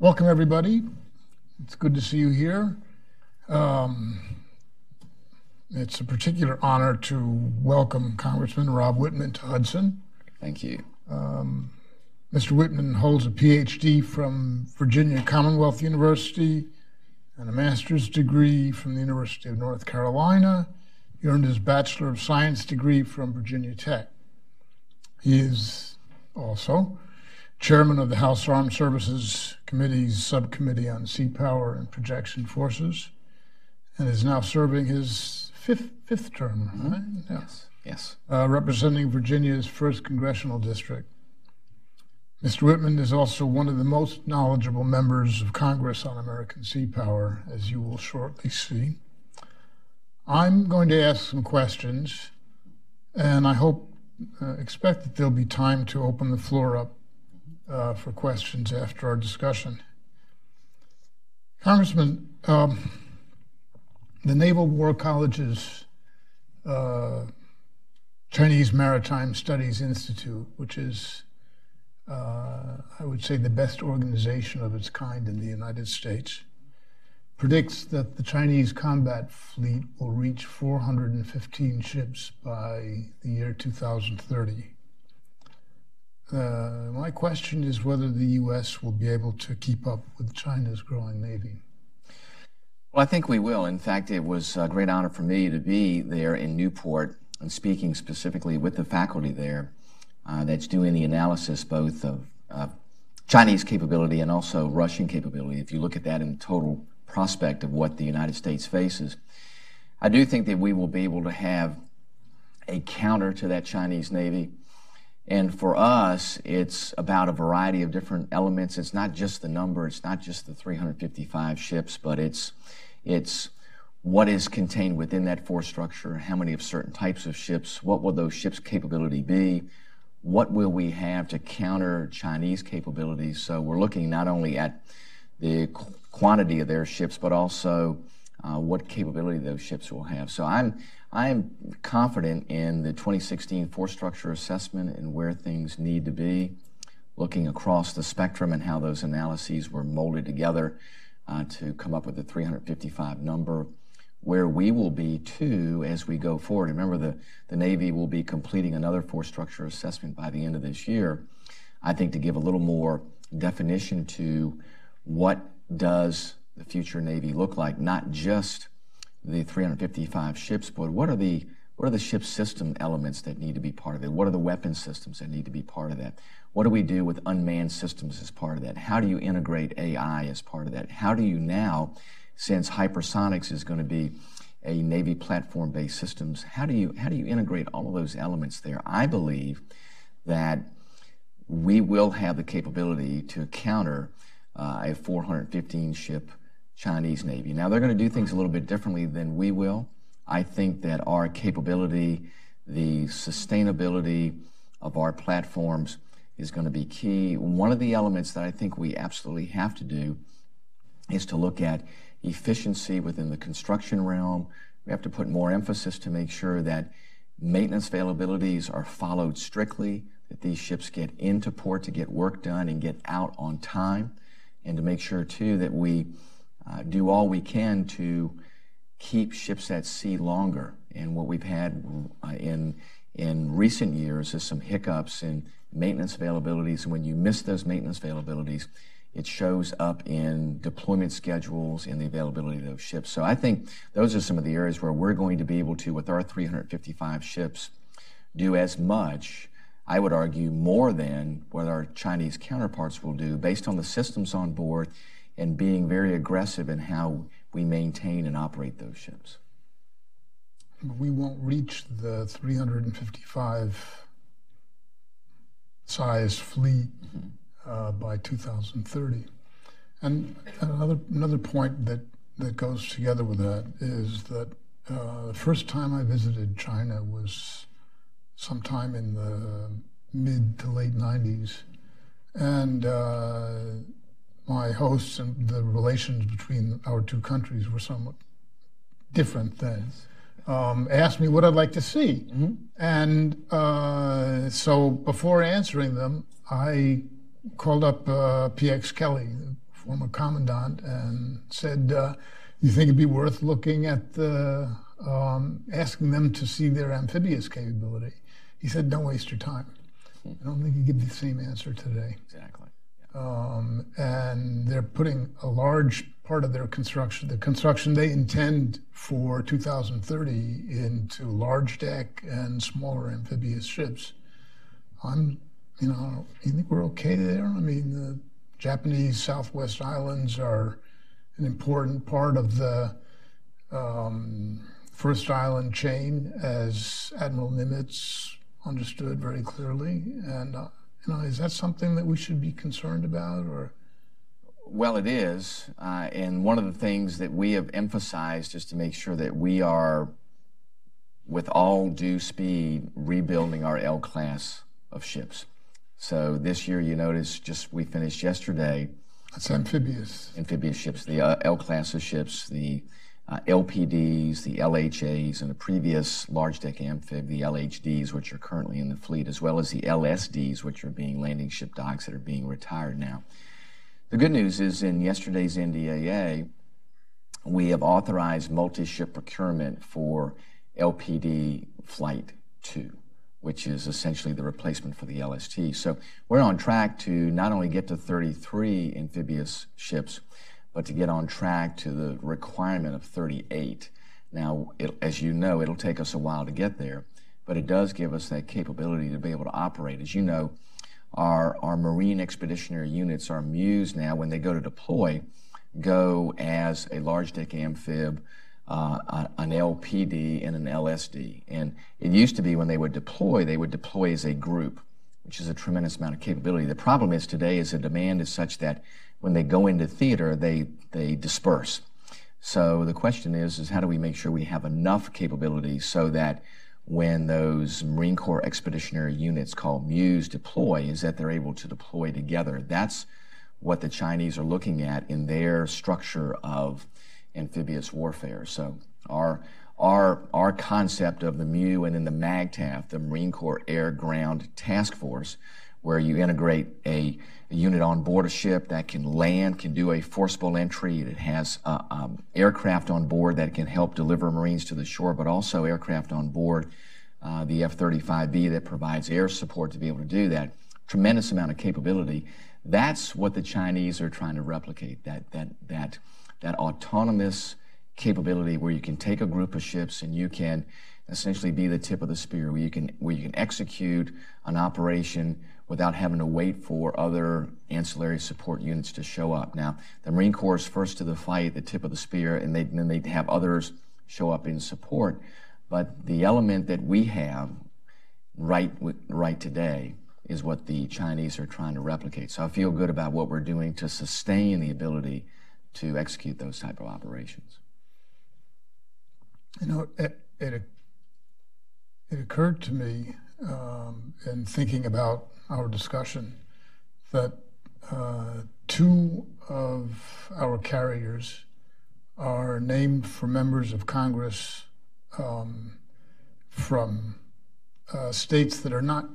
Welcome, everybody. It's good to see you here. Um, it's a particular honor to welcome Congressman Rob Wittman to Hudson. Thank you. Um, Mr. Wittman holds a PhD from Virginia Commonwealth University and a master's degree from the University of North Carolina. He earned his Bachelor of Science degree from Virginia Tech. He is also chairman of the House Armed Services Committee's Subcommittee on Sea Power and Projection Forces, and is now serving his fifth fifth term, mm-hmm. right? Yes. Yes. Uh, representing Virginia's first congressional district. Mr. Wittman is also one of the most knowledgeable members of Congress on American sea power, as you will shortly see. I'm going to ask some questions, and I hope, uh, expect that there'll be time to open the floor up uh, for questions after our discussion. Congressman, um, the Naval War College's uh, Chinese Maritime Studies Institute, which is, uh, I would say, the best organization of its kind in the United States, predicts that the Chinese combat fleet will reach 415 ships by the year 2030. Uh, my question is whether the U.S. will be able to keep up with China's growing navy. Well, I think we will. In fact, it was a great honor for me to be there in Newport and speaking specifically with the faculty there uh, that's doing the analysis both of uh, Chinese capability and also Russian capability. If you look at that in the total prospect of what the United States faces, I do think that we will be able to have a counter to that Chinese Navy and for us, it's about a variety of different elements. It's not just the number, it's not just the 355 ships, but it's, it's what is contained within that force structure, how many of certain types of ships, what will those ships' capability be, what will we have to counter Chinese capabilities. So we're looking not only at the quantity of their ships, but also uh, what capability those ships will have. So I'm I am confident in the 2016 force structure assessment and where things need to be, looking across the spectrum and how those analyses were molded together uh, to come up with the 355 number. Where we will be too as we go forward. Remember, the, the Navy will be completing another force structure assessment by the end of this year. I think to give a little more definition to what does the future Navy look like, not just the 355 ships, but what are the what are the ship system elements that need to be part of it? What are the weapon systems that need to be part of that? What do we do with unmanned systems as part of that? How do you integrate AI as part of that? How do you now, since hypersonics is going to be a Navy platform-based systems, how do you how do you integrate all of those elements there? I believe that we will have the capability to counter uh, a 415 ship Chinese Navy. Now, they're going to do things a little bit differently than we will. I think that our capability, the sustainability of our platforms is going to be key. One of the elements that I think we absolutely have to do is to look at efficiency within the construction realm. We have to put more emphasis to make sure that maintenance availabilities are followed strictly, that these ships get into port to get work done and get out on time, and to make sure, too, that we uh, do all we can to keep ships at sea longer. And what we've had uh, in in recent years is some hiccups in maintenance availabilities. And when you miss those maintenance availabilities, it shows up in deployment schedules and the availability of those ships. So I think those are some of the areas where we're going to be able to, with our 355 ships, do as much, I would argue, more than what our Chinese counterparts will do based on the systems on board and being very aggressive in how we maintain and operate those ships. We won't reach the 355 size fleet mm-hmm. uh, by 2030. And another another point that that goes together with that is that uh, the first time I visited China was sometime in the mid to late 90s, and uh, my hosts and the relations between our two countries were somewhat different then. Um, asked me what I'd like to see. Mm-hmm. And uh, so before answering them, I called up uh, PX Kelly, former commandant, and said, uh, "You think it'd be worth looking at the um, asking them to see their amphibious capability?" He said, "Don't waste your time." I don't think you'd give the same answer today. Exactly. Um, and they're putting a large part of their construction, the construction they intend for 2030, into large deck and smaller amphibious ships. I'm, you know, you think we're okay there? I mean, the Japanese Southwest Islands are an important part of the um, first island chain, as Admiral Nimitz understood very clearly. And, uh, you know, is that something that we should be concerned about or? Well, it is. Uh, and one of the things that we have emphasized is to make sure that we are, with all due speed, rebuilding our L class of ships. So this year, you notice, just we finished yesterday. That's amphibious. Amphibious ships, the uh, L class of ships, the Uh, LPDs, the LHAs, and the previous large deck amphib, the LHDs, which are currently in the fleet, as well as the LSDs, which are being landing ship docks that are being retired now. The good news is in yesterday's NDAA, we have authorized multi ship procurement for LPD Flight 2 which is essentially the replacement for the LST. So we're on track to not only get to 33 amphibious ships, but to get on track to the requirement of 38. Now, it, as you know, it'll take us a while to get there, but it does give us that capability to be able to operate. As you know, our, our Marine Expeditionary Units, our MEUs now, when they go to deploy, go as a large deck amphib uh, an LPD and an LSD. And it used to be when they would deploy, they would deploy as a group, which is a tremendous amount of capability. The problem is today is the demand is such that when they go into theater, they, they disperse. So the question is, is how do we make sure we have enough capability so that when those Marine Corps expeditionary units called MEUs deploy, is that they're able to deploy together. That's what the Chinese are looking at in their structure of amphibious warfare. So our our our concept of the MEU and then the MAGTF, the Marine Corps Air Ground Task Force, where you integrate a, a, unit on board a ship that can land, can do a forcible entry. It has uh, um, aircraft on board that can help deliver Marines to the shore, but also aircraft on board uh, the F-35B that provides air support to be able to do that. Tremendous amount of capability. That's what the Chinese are trying to replicate. That that that that autonomous capability where you can take a group of ships and you can essentially be the tip of the spear, where you can where you can execute an operation without having to wait for other ancillary support units to show up. Now, the Marine Corps is first to the fight, the tip of the spear, and, they, then they have others show up in support. But the element that we have right right today is what the Chinese are trying to replicate. So I feel good about what we're doing to sustain the ability to execute those type of operations. You know, it, it, it occurred to me um, in thinking about our discussion that uh, two of our carriers are named for members of Congress um, from uh, states that are not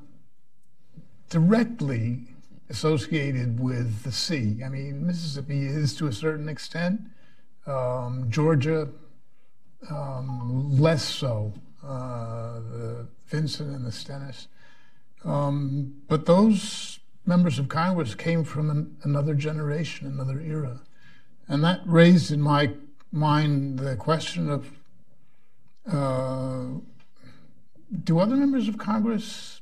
directly associated with the sea. I mean, Mississippi is to a certain extent, um, Georgia um, less so, uh, the Vinson and the Stennis. Um, but those members of Congress came from an, another generation, another era. And that raised in my mind the question of uh, do other members of Congress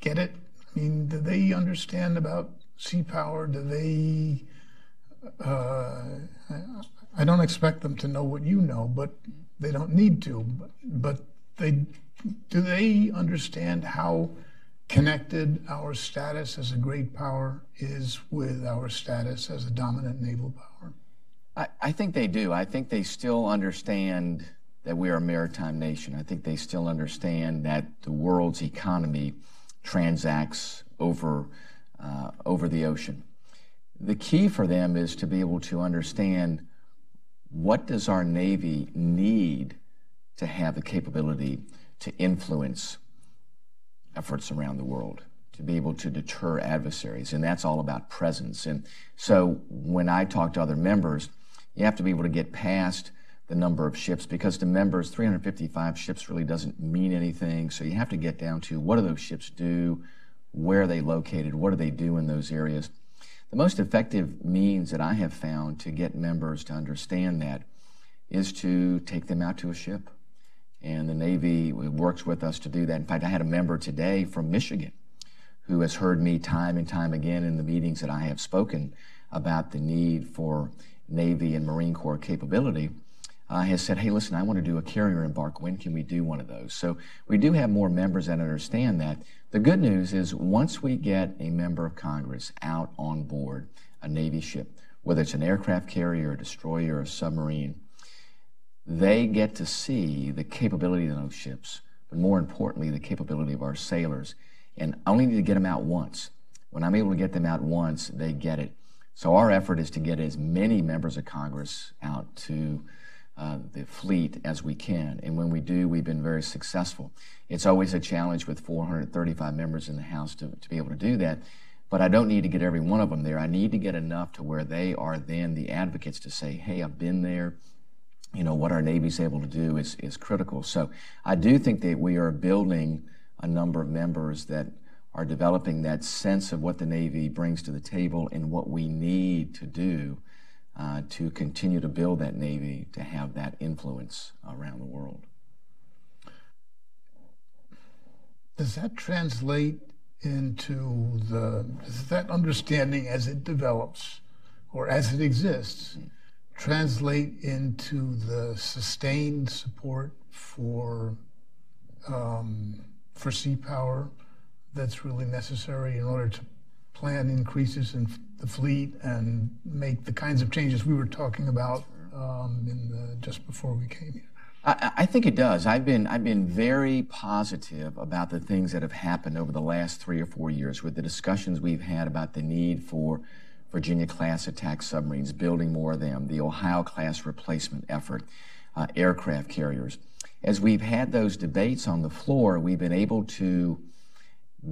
get it? I mean, do they understand about sea power? Do they? Uh, I don't expect them to know what you know, but they don't need to. But, but they do they understand how connected our status as a great power is with our status as a dominant naval power? I, I think they do. I think they still understand that we are a maritime nation. I think they still understand that the world's economy transacts over, uh, over the ocean. The key for them is to be able to understand what does our Navy need to have the capability to influence efforts around the world. to be able to deter adversaries, and that's all about presence. And so when I talk to other members, you have to be able to get past the number of ships because to members, 355 ships really doesn't mean anything. So you have to get down to what do those ships do, where are they located, what do they do in those areas. The most effective means that I have found to get members to understand that is to take them out to a ship. And the Navy works with us to do that. In fact, I had a member today from Michigan who has heard me time and time again in the meetings that I have spoken about the need for Navy and Marine Corps capability. Uh, has said, hey, listen, I want to do a carrier embark. When can we do one of those? So we do have more members that understand that. The good news is once we get a member of Congress out on board a Navy ship, whether it's an aircraft carrier, a destroyer, a submarine, they get to see the capability of those ships, but more importantly, the capability of our sailors. And I only need to get them out once. When I'm able to get them out once, they get it. So our effort is to get as many members of Congress out to uh, the fleet as we can. And when we do, we've been very successful. It's always a challenge with 435 members in the House to, to be able to do that. But I don't need to get every one of them there. I need to get enough to where they are then the advocates to say, hey, I've been there you know, what our Navy's able to do is, is critical. So I do think that we are building a number of members that are developing that sense of what the Navy brings to the table and what we need to do uh, to continue to build that Navy to have that influence around the world. Does that translate into the, does that understanding as it develops or as it exists? Mm-hmm translate into the sustained support for um, for sea power that's really necessary in order to plan increases in the fleet and make the kinds of changes we were talking about um, in the, just before we came here. I, I, think it does. I've been I've been very positive about the things that have happened over the last three or four years with the discussions we've had about the need for Virginia class attack submarines, building more of them, the Ohio class replacement effort, uh, aircraft carriers. As we've had those debates on the floor, we've been able to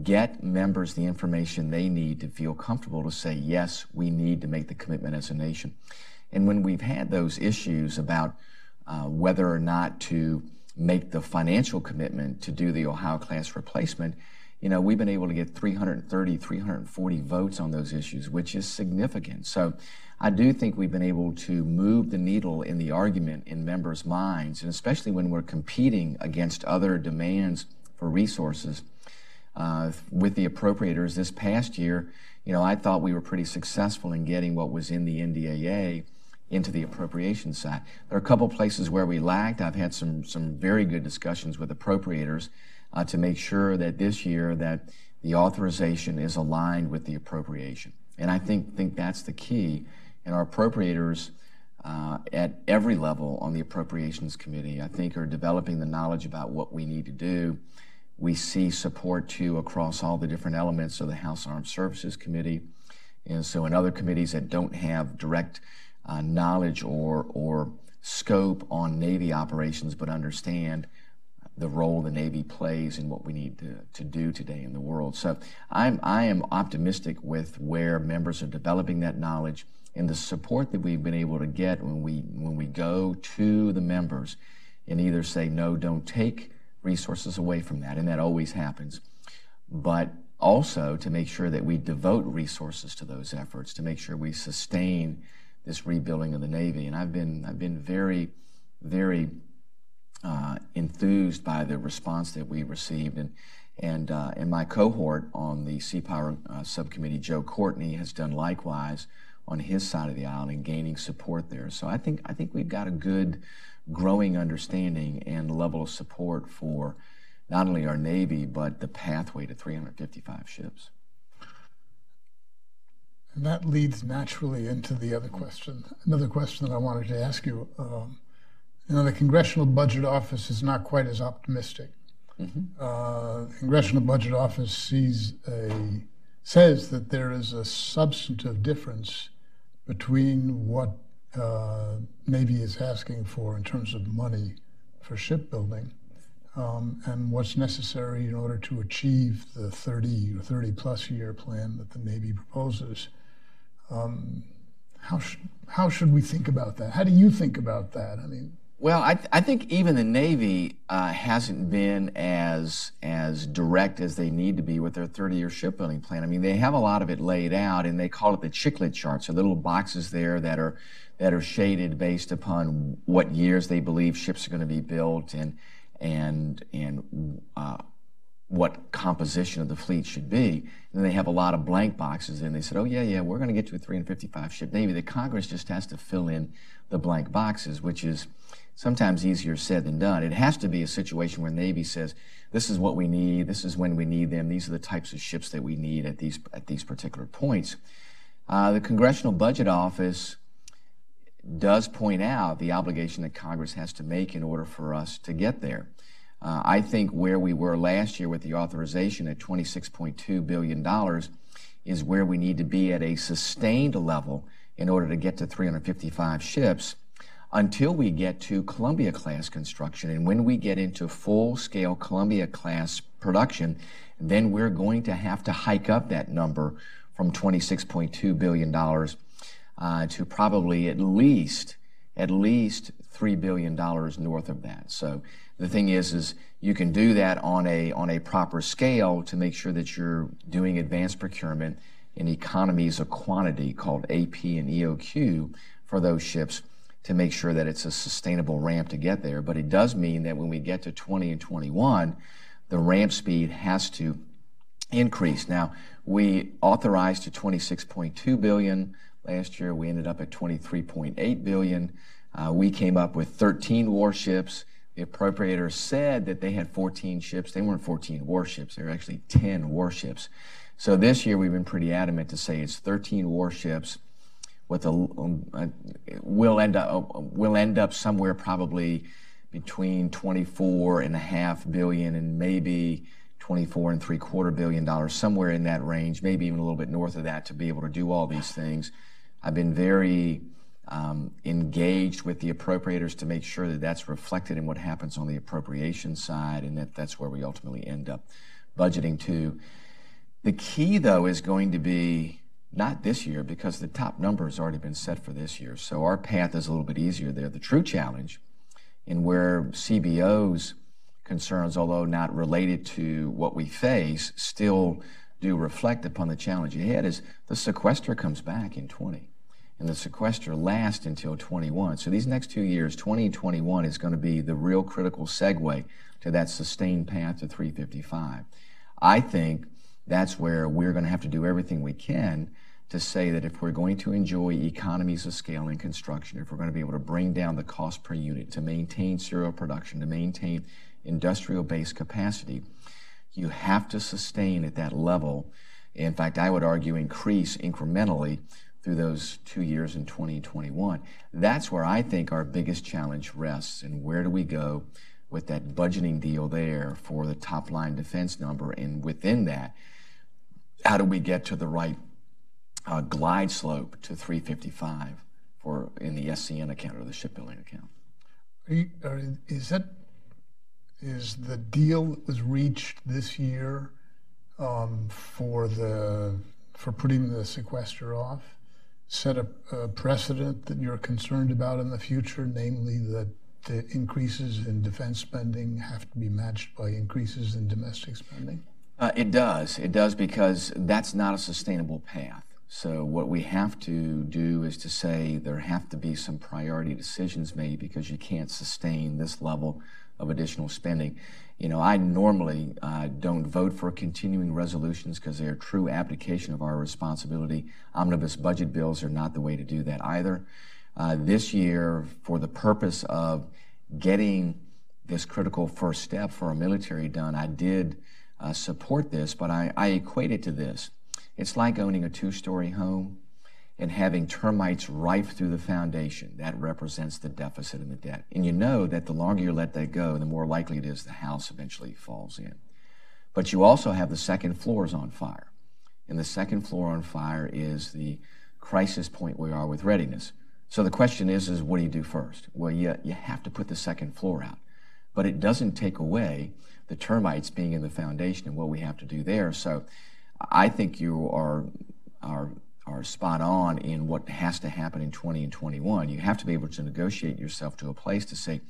get members the information they need to feel comfortable to say, yes, we need to make the commitment as a nation. And when we've had those issues about uh, whether or not to make the financial commitment to do the Ohio class replacement, you know, we've been able to get 330, 340 votes on those issues, which is significant. So I do think we've been able to move the needle in the argument in members' minds, and especially when we're competing against other demands for resources. Uh, with the appropriators this past year, you know, I thought we were pretty successful in getting what was in the NDAA into the appropriation side. There are a couple places where we lagged. I've had some some very good discussions with appropriators to make sure that this year that the authorization is aligned with the appropriation. And I think, think that's the key. And our appropriators uh, at every level on the appropriations committee, I think, are developing the knowledge about what we need to do. We see support too across all the different elements of the House Armed Services Committee. And so in other committees that don't have direct uh, knowledge or, or scope on Navy operations, but understand the role the Navy plays in what we need to, to do today in the world. So I'm, I am optimistic with where members are developing that knowledge and the support that we've been able to get when we, when we go to the members and either say, no, don't take resources away from that, and that always happens, but also to make sure that we devote resources to those efforts, to make sure we sustain this rebuilding of the Navy. And I've been, I've been very, very uh, enthused by the response that we received. And, and, uh, and my cohort on the Sea Power uh, Subcommittee, Joe Courtney, has done likewise on his side of the aisle and gaining support there. So I think, I think we've got a good growing understanding and level of support for not only our Navy, but the pathway to 355 ships. And that leads naturally into the other question. Another question that I wanted to ask you. Um, you know, the Congressional Budget Office is not quite as optimistic. Mm-hmm. Uh, the Congressional Budget Office sees a says that there is a substantive difference between what uh, Navy is asking for in terms of money for shipbuilding um, and what's necessary in order to achieve the 30 or 30 plus year plan that the Navy proposes. Um, how, sh- how should we think about that? How do you think about that? I mean, well, I, th- I think even the Navy uh, hasn't been as as direct as they need to be with their 30-year shipbuilding plan. I mean, they have a lot of it laid out, and they call it the chiclet chart. So the little boxes there that are that are shaded based upon what years they believe ships are going to be built and and and uh, what composition of the fleet should be. And they have a lot of blank boxes, and they said, "Oh yeah, yeah, we're going to get to a 355 ship Navy." The Congress just has to fill in the blank boxes, which is sometimes easier said than done. It has to be a situation where Navy says, "This is what we need. This is when we need them. These are the types of ships that we need at these at these particular points." Uh, the Congressional Budget Office does point out the obligation that Congress has to make in order for us to get there. Uh, I think where we were last year with the authorization at $26.2 billion is where we need to be at a sustained level in order to get to 355 ships until we get to Columbia class construction. And when we get into full scale Columbia class production, then we're going to have to hike up that number from $26.2 billion uh, to probably at least at least three billion dollars north of that. So the thing is, is you can do that on a on a proper scale to make sure that you're doing advanced procurement in economies of quantity called AP and EOQ for those ships to make sure that it's a sustainable ramp to get there. But it does mean that when we get to 20 and 21, the ramp speed has to increase. Now we authorized to 26.2 billion. Last year, we ended up at 23.8 billion. Uh, we came up with 13 warships. The appropriators said that they had 14 ships. They weren't 14 warships. They were actually 10 warships. So this year, we've been pretty adamant to say it's 13 warships. With a, um, uh, we'll end up we'll end up somewhere probably between 24 and a half billion and maybe 24 and three quarter billion dollars, somewhere in that range, maybe even a little bit north of that, to be able to do all these things. I've been very um, engaged with the appropriators to make sure that that's reflected in what happens on the appropriation side and that that's where we ultimately end up budgeting to. The key, though, is going to be not this year because the top number has already been set for this year. So our path is a little bit easier there. The true challenge, and where CBO's concerns, although not related to what we face, still do reflect upon the challenge ahead, is the sequester comes back in 20 and the sequester lasts until 21. So these next two years, 2021 is going to be the real critical segue to that sustained path to 355. I think that's where we're going to have to do everything we can to say that if we're going to enjoy economies of scale in construction, if we're going to be able to bring down the cost per unit, to maintain serial production, to maintain industrial based capacity, you have to sustain at that level. In fact, I would argue increase incrementally through those two years in 2021. That's where I think our biggest challenge rests. And where do we go with that budgeting deal there for the top line defense number? And within that, how do we get to the right uh, glide slope to 355 for in the SCN account or the shipbuilding account? You, is that is the deal that was reached this year um, for the for putting the sequester off? set a, a, precedent that you're concerned about in the future, namely that the increases in defense spending have to be matched by increases in domestic spending? Uh, it does. It does because that's not a sustainable path. So what we have to do is to say there have to be some priority decisions made because you can't sustain this level of additional spending. You know, I normally uh, don't vote for continuing resolutions because they're a true abdication of our responsibility. Omnibus budget bills are not the way to do that either. Uh, this year, for the purpose of getting this critical first step for our military done, I did uh, support this, but I, I equate it to this. It's like owning a two story home and having termites rife through the foundation. That represents the deficit and the debt. And you know that the longer you let that go, the more likely it is the house eventually falls in. But you also have the second floors on fire. And the second floor on fire is the crisis point we are with readiness. So the question is, is what do you do first? Well, you, you have to put the second floor out. but it doesn't take away the termites being in the foundation and what we have to do there. So I think you are, are, are spot on in what has to happen in 20 and 21. You have to be able to negotiate yourself to a place to say,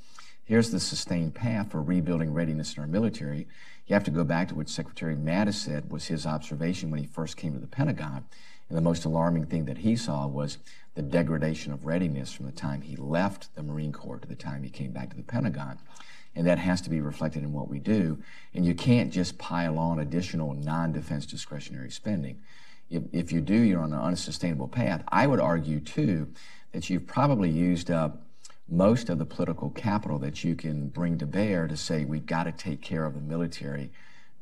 here's the sustained path for rebuilding readiness in our military. You have to go back to what Secretary Mattis said was his observation when he first came to the Pentagon. And the most alarming thing that he saw was the degradation of readiness from the time he left the Marine Corps to the time he came back to the Pentagon. And that has to be reflected in what we do. And you can't just pile on additional non defense discretionary spending. If, if you do, you're on an unsustainable path. I would argue, too, that you've probably used up most of the political capital that you can bring to bear to say we've got to take care of the military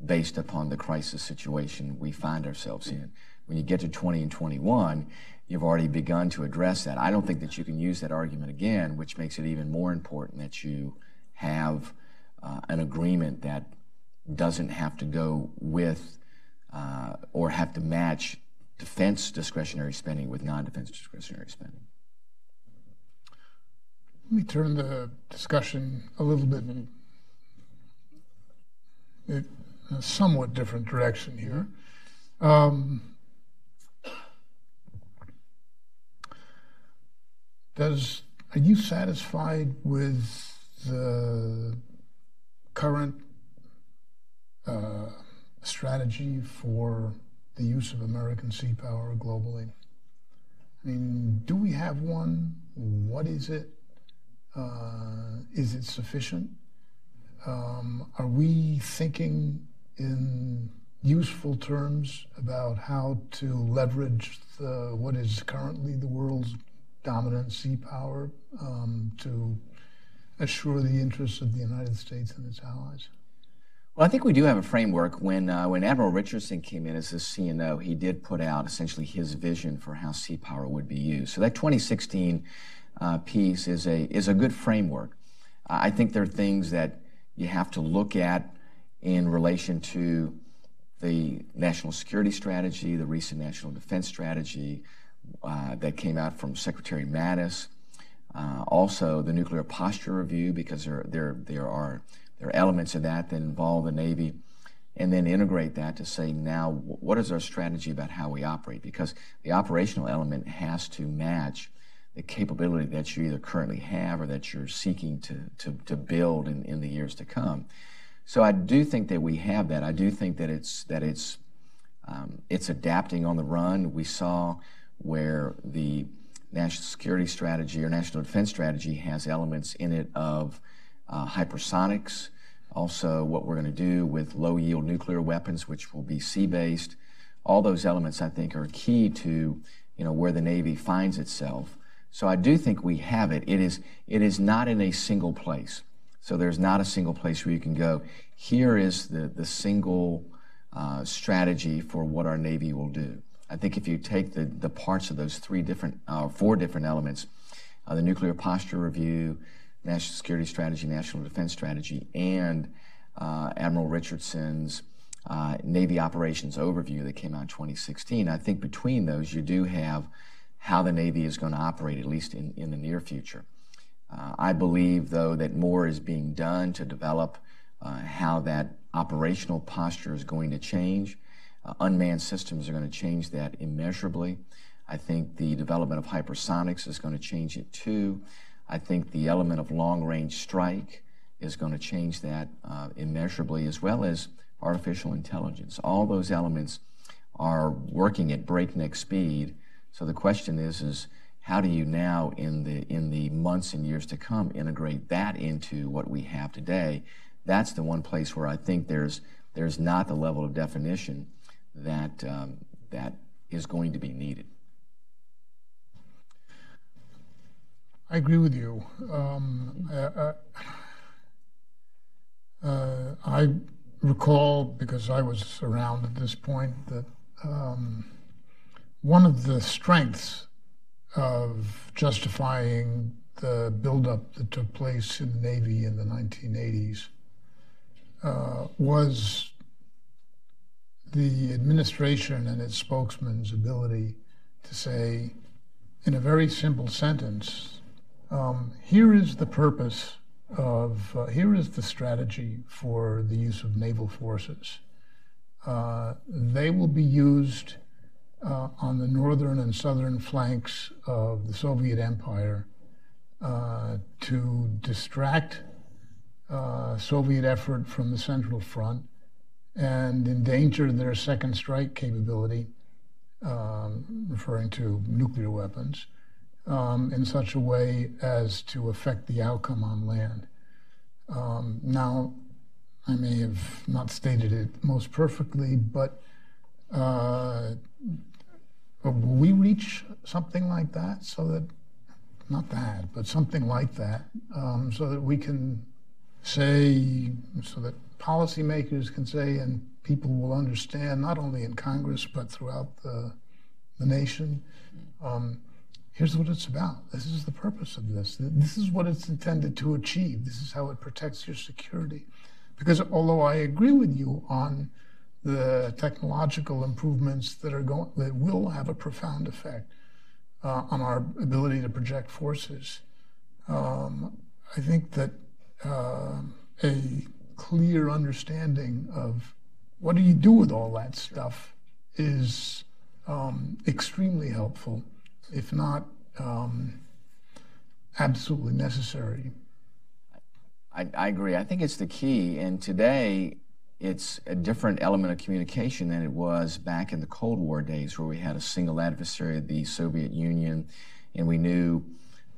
based upon the crisis situation we find ourselves in. When you get to 20 and 21, you've already begun to address that. I don't think that you can use that argument again, which makes it even more important that you have uh, an agreement that doesn't have to go with uh, or have to match defense discretionary spending with non defense discretionary spending. Let me turn the discussion a little bit in a somewhat different direction here. Um, does are you satisfied with the current uh, strategy for the use of American sea power globally? I mean, do we have one? What is it? Uh, is it sufficient? Um, are we thinking in useful terms about how to leverage the, what is currently the world's dominant sea power um, to assure the interests of the United States and its allies? Well, I think we do have a framework. When uh, when Admiral Richardson came in as the CNO, he did put out essentially his vision for how sea power would be used. So that 2016 uh, piece is a is a good framework. I think there are things that you have to look at in relation to the national security strategy, the recent national defense strategy uh, that came out from Secretary Mattis. Uh, also, the nuclear posture review, because there, there, there, are, there are elements of that that involve the Navy, and then integrate that to say, now, what is our strategy about how we operate? Because the operational element has to match the capability that you either currently have or that you're seeking to, to, to build in, in the years to come. So I do think that we have that. I do think that it's that it's um, it's adapting on the run. We saw where the national security strategy or national defense strategy has elements in it of uh, hypersonics, also what we're going to do with low yield nuclear weapons, which will be sea based. All those elements, I think, are key to you know where the Navy finds itself. So I do think we have it. It is, it is not in a single place. So there's not a single place where you can go. Here is the, the single uh, strategy for what our Navy will do. I think if you take the, the parts of those three different, uh, four different elements, uh, the nuclear posture review, national security strategy, national defense strategy, and uh, Admiral Richardson's uh, Navy operations overview that came out in 2016, I think between those you do have how the Navy is going to operate, at least in, in the near future. Uh, I believe, though, that more is being done to develop uh, how that operational posture is going to change. Uh, unmanned systems are going to change that immeasurably. I think the development of hypersonics is going to change it too. I think the element of long range strike is going to change that uh, immeasurably, as well as artificial intelligence. All those elements are working at breakneck speed so the question is, is how do you now, in the in the months and years to come, integrate that into what we have today? That's the one place where I think there's there's not the level of definition that um, that is going to be needed. I agree with you. Um, uh, uh, I recall, because I was around at this point, that um, one of the strengths of justifying the buildup that took place in the Navy in the 1980s uh, was the administration and its spokesman's ability to say, in a very simple sentence, um, here is the purpose of uh, here is the strategy for the use of naval forces. Uh, they will be used uh, on the northern and southern flanks of the Soviet Empire uh, to distract uh, Soviet effort from the Central Front and endanger their second strike capability, um, referring to nuclear weapons, um, in such a way as to affect the outcome on land. Um, now, I may have not stated it most perfectly, but uh, will we reach something like that so that, not that, but something like that, um, so that we can say, so that policymakers can say, and people will understand, not only in Congress, but throughout the, the nation, um, here's what it's about. This is the purpose of this. This is what it's intended to achieve. This is how it protects your security. Because although I agree with you on the technological improvements that are going that will have a profound effect uh, on our ability to project forces, um, I think that uh, a clear understanding of what do you do with all that stuff is um, extremely helpful if not um, absolutely necessary. I, I, agree. I think it's the key. And today, it's a different element of communication than it was back in the Cold War days, where we had a single adversary, the Soviet Union, and we knew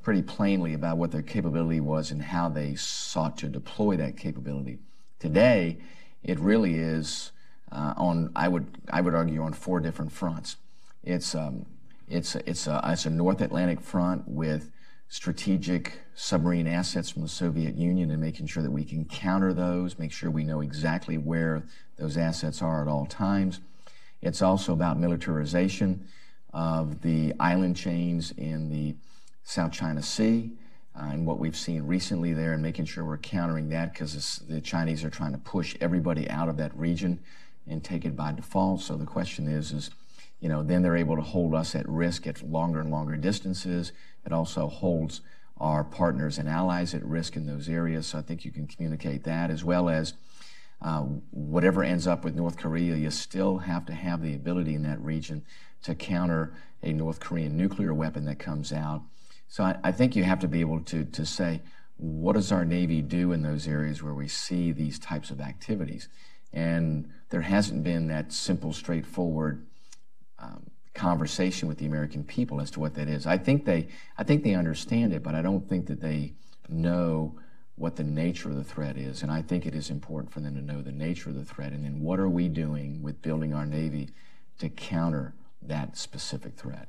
pretty plainly about what their capability was and how they sought to deploy that capability. Today, it really is uh, on, I would, I would argue, on four different fronts. It's um, it's it's a, it's a North Atlantic front with strategic submarine assets from the Soviet Union and making sure that we can counter those, make sure we know exactly where those assets are at all times. It's also about militarization of the island chains in the South China Sea and what we've seen recently there and making sure we're countering that because the Chinese are trying to push everybody out of that region and take it by default. So the question is, is you know, then they're able to hold us at risk at longer and longer distances. It also holds our partners and allies at risk in those areas. So I think you can communicate that as well as uh, whatever ends up with North Korea, you still have to have the ability in that region to counter a North Korean nuclear weapon that comes out. So I, I think you have to be able to, to say, what does our Navy do in those areas where we see these types of activities? And there hasn't been that simple, straightforward um, conversation with the American people as to what that is. I think they, I think they understand it, but I don't think that they know what the nature of the threat is. And I think it is important for them to know the nature of the threat, and then what are we doing with building our Navy to counter that specific threat.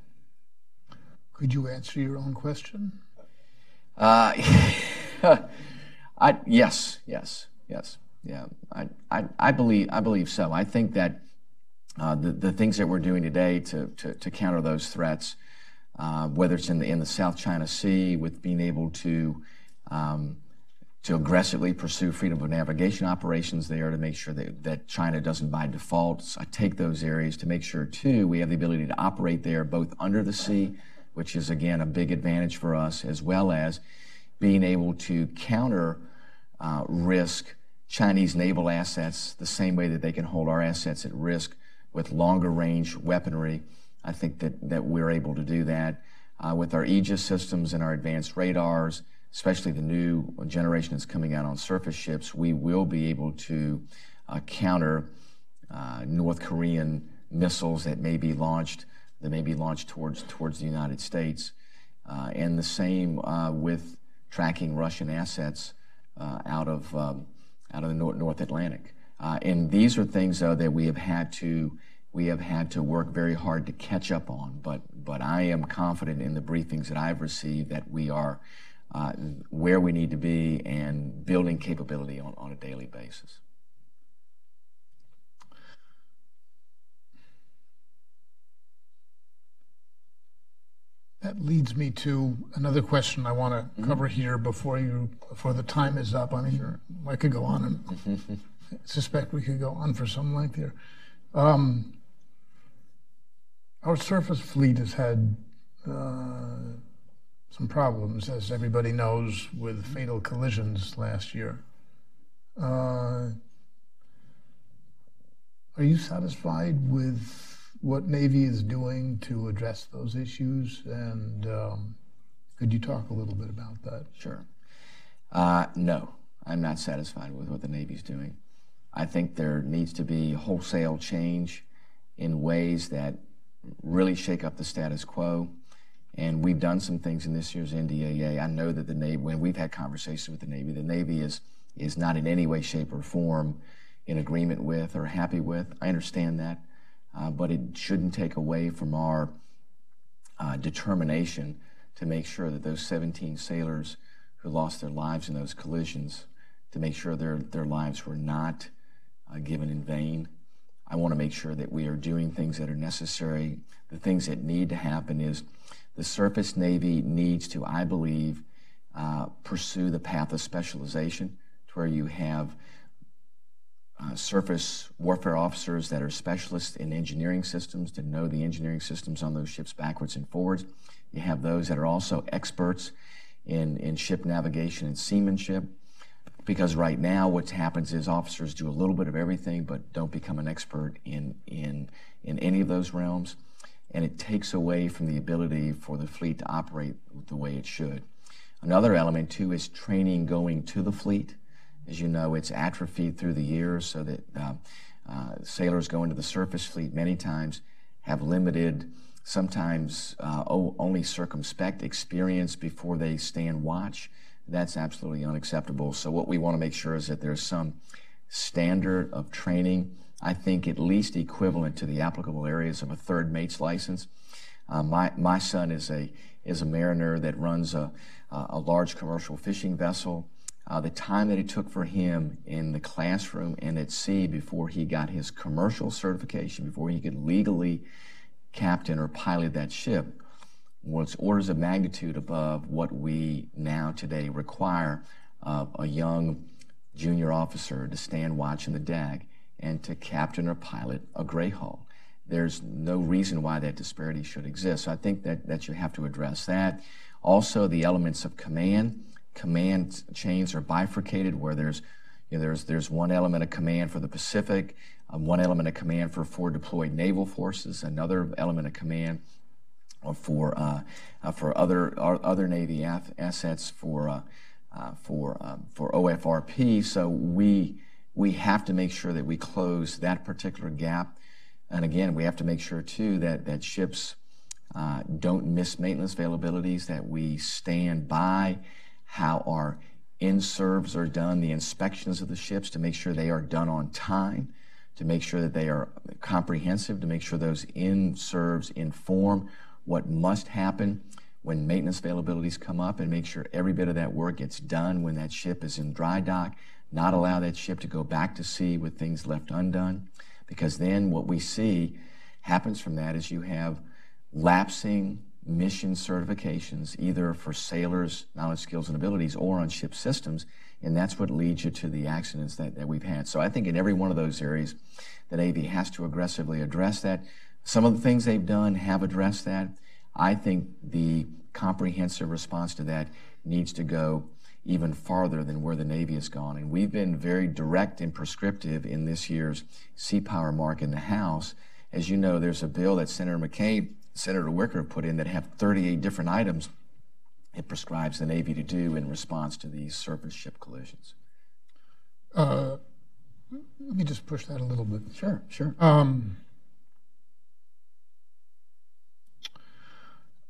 Could you answer your own question? Uh, I, yes, yes, yes, yeah. I, I, I believe I believe so. I think that uh, the, the things that we're doing today to, to, to counter those threats, uh, whether it's in the, in the South China Sea with being able to, um, to aggressively pursue freedom of navigation operations there to make sure that, that China doesn't by default take those areas, to make sure, too, we have the ability to operate there both under the sea, which is, again, a big advantage for us, as well as being able to counter uh, risk Chinese naval assets the same way that they can hold our assets at risk with longer range weaponry. I think that, that we're able to do that. Uh, with our Aegis systems and our advanced radars, especially the new generation that's coming out on surface ships, we will be able to uh, counter uh, North Korean missiles that may be launched that may be launched towards towards the United States, uh, and the same uh, with tracking Russian assets uh, out of um, out of the North, North Atlantic. Uh, and these are things, though, that we have had to we have had to work very hard to catch up on. But but I am confident in the briefings that I've received that we are uh, where we need to be and building capability on, on a daily basis. That leads me to another question I want to mm-hmm. cover here before you before the time is up. I mean, sure. I could go on and suspect we could go on for some length here. Um, our surface fleet has had uh, some problems, as everybody knows, with fatal collisions last year. Uh, are you satisfied with what Navy is doing to address those issues? And um, could you talk a little bit about that? Sure. Uh, no, I'm not satisfied with what the Navy's doing. I think there needs to be wholesale change in ways that really shake up the status quo. And we've done some things in this year's NDAA. I know that the Navy, when we've had conversations with the Navy, the Navy is, is not in any way, shape, or form in agreement with or happy with. I understand that, uh, but it shouldn't take away from our uh, determination to make sure that those 17 sailors who lost their lives in those collisions, to make sure their, their lives were not uh, given in vain. I want to make sure that we are doing things that are necessary. The things that need to happen is the surface Navy needs to, I believe, uh, pursue the path of specialization to where you have uh, surface warfare officers that are specialists in engineering systems to know the engineering systems on those ships backwards and forwards. You have those that are also experts in, in ship navigation and seamanship. Because right now, what happens is officers do a little bit of everything, but don't become an expert in, in, in any of those realms. And it takes away from the ability for the fleet to operate the way it should. Another element, too, is training going to the fleet. As you know, it's atrophied through the years so that uh, uh, sailors go into the surface fleet many times, have limited, sometimes uh, only circumspect experience before they stand watch. That's absolutely unacceptable. So, what we want to make sure is that there's some standard of training, I think at least equivalent to the applicable areas of a third mate's license. Uh, my, my son is a, is a mariner that runs a, a large commercial fishing vessel. Uh, the time that it took for him in the classroom and at sea before he got his commercial certification, before he could legally captain or pilot that ship, was orders of magnitude above what we now today require of a young junior officer to stand watch in the deck and to captain or pilot a gray hull. There's no reason why that disparity should exist. So I think that, that you have to address that. Also, the elements of command. Command chains are bifurcated where there's you know, there's there's one element of command for the Pacific, um, one element of command for forward deployed naval forces, another element of command for uh, uh, for other other Navy assets for uh, uh, for um, for OFRP. So we we have to make sure that we close that particular gap. And again, we have to make sure too that that ships uh, don't miss maintenance availabilities. That we stand by how our INSURVs are done, the inspections of the ships to make sure they are done on time, to make sure that they are comprehensive, to make sure those INSURVs inform what must happen when maintenance availabilities come up and make sure every bit of that work gets done when that ship is in dry dock, not allow that ship to go back to sea with things left undone. Because then what we see happens from that is you have lapsing mission certifications, either for sailors' knowledge, skills, and abilities or on ship systems, and that's what leads you to the accidents that, that we've had. So I think in every one of those areas, the Navy has to aggressively address that. Some of the things they've done have addressed that. I think the comprehensive response to that needs to go even farther than where the Navy has gone. And we've been very direct and prescriptive in this year's Sea Power Mark in the House. As you know, there's a bill that Senator McCain, Senator Wicker put in that have 38 different items it prescribes the Navy to do in response to these surface ship collisions. Uh, let me just push that a little bit. Sure, sure. Um,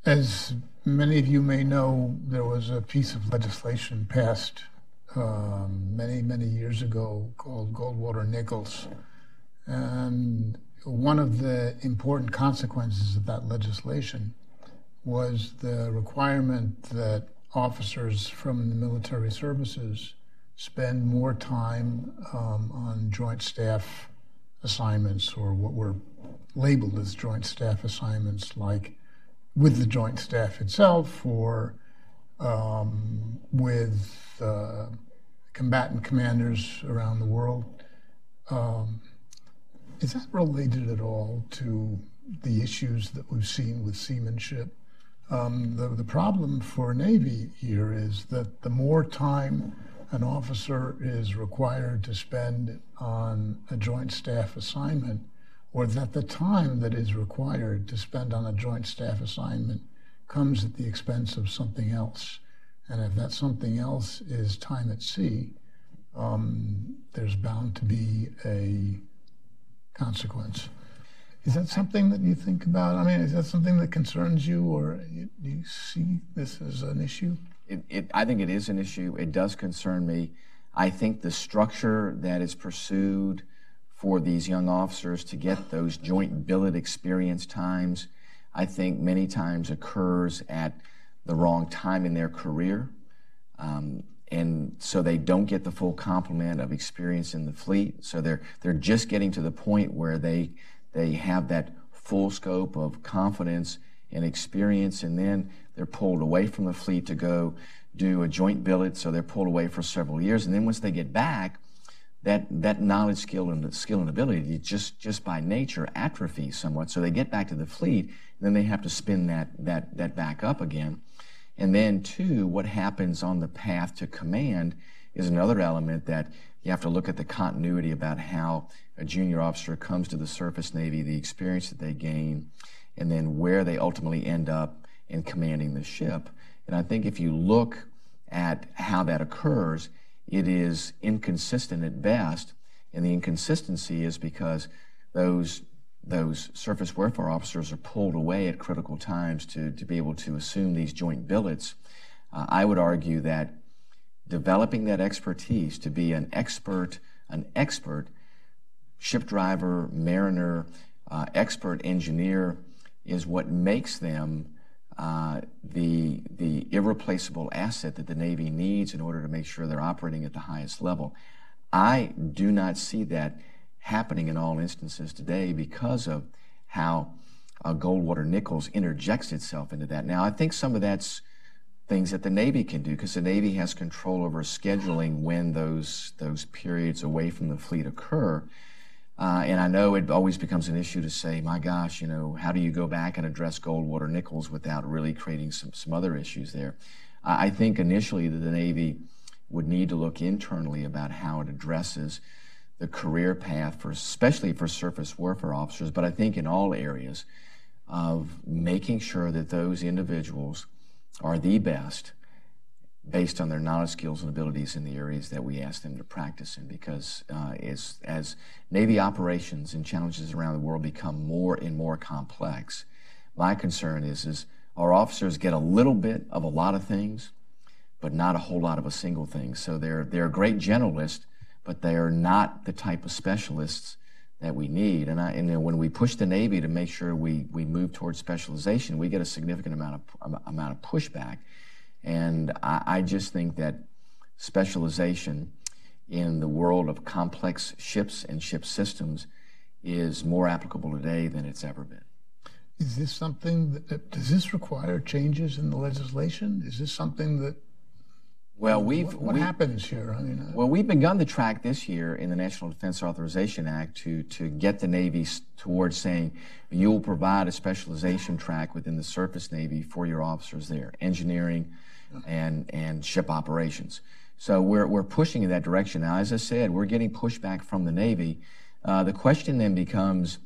As many of you may know, there was a piece of legislation passed um, many, many years ago called Goldwater Nichols. And one of the important consequences of that legislation was the requirement that officers from the military services spend more time um, on joint staff assignments or what were labeled as joint staff assignments like with the Joint Staff itself or um, with uh, combatant commanders around the world. Um, is that related at all to the issues that we've seen with seamanship? Um, the, the problem for Navy here is that the more time an officer is required to spend on a joint staff assignment, or that the time that is required to spend on a joint staff assignment comes at the expense of something else. And if that something else is time at sea, um, there's bound to be a consequence. Is that something that you think about? I mean, is that something that concerns you, or do you see this as an issue? It, it, I think it is an issue. It does concern me. I think the structure that is pursued for these young officers to get those joint billet experience times, I think many times occurs at the wrong time in their career. Um, and so they don't get the full complement of experience in the fleet. So they're they're just getting to the point where they they have that full scope of confidence and experience, and then they're pulled away from the fleet to go do a joint billet. So they're pulled away for several years, and then once they get back, that that knowledge, skill, and skill and ability just just by nature atrophy somewhat. So they get back to the fleet, and then they have to spin that that that back up again. And then two, what happens on the path to command is another element that you have to look at the continuity about how a junior officer comes to the surface navy, the experience that they gain, and then where they ultimately end up in commanding the ship. And I think if you look at how that occurs, it is inconsistent at best. And the inconsistency is because those those surface warfare officers are pulled away at critical times to, to be able to assume these joint billets. Uh, I would argue that developing that expertise to be an expert, an expert ship driver, mariner, uh, expert engineer is what makes them uh, the, the irreplaceable asset that the Navy needs in order to make sure they're operating at the highest level. I do not see that happening in all instances today because of how uh, Goldwater Nichols interjects itself into that. Now, I think some of that's things that the Navy can do because the Navy has control over scheduling when those those periods away from the fleet occur. Uh, and I know it always becomes an issue to say, my gosh, you know, how do you go back and address Goldwater Nichols without really creating some, some other issues there? I think initially that the Navy would need to look internally about how it addresses the career path for especially for surface warfare officers, but I think in all areas of making sure that those individuals are the best based on their knowledge, skills, and abilities in the areas that we ask them to practice in. Because uh, as, as Navy operations and challenges around the world become more and more complex, my concern is, is our officers get a little bit of a lot of things, but not a whole lot of a single thing. So they're, they're a great generalist, but they are not the type of specialists that we need. And, I, and when we push the Navy to make sure we, we move towards specialization, we get a significant amount of, amount of pushback. And I, I just think that specialization in the world of complex ships and ship systems is more applicable today than it's ever been. Is this something that, does this require changes in the legislation? Is this something that well, we've what, what we, happens here? I mean, uh, well, we've begun the track this year in the National Defense Authorization Act to to get the Navy towards saying you will provide a specialization track within the surface Navy for your officers there, engineering, and and ship operations. So we're we're pushing in that direction now. As I said, we're getting pushback from the Navy. Uh, the question then becomes,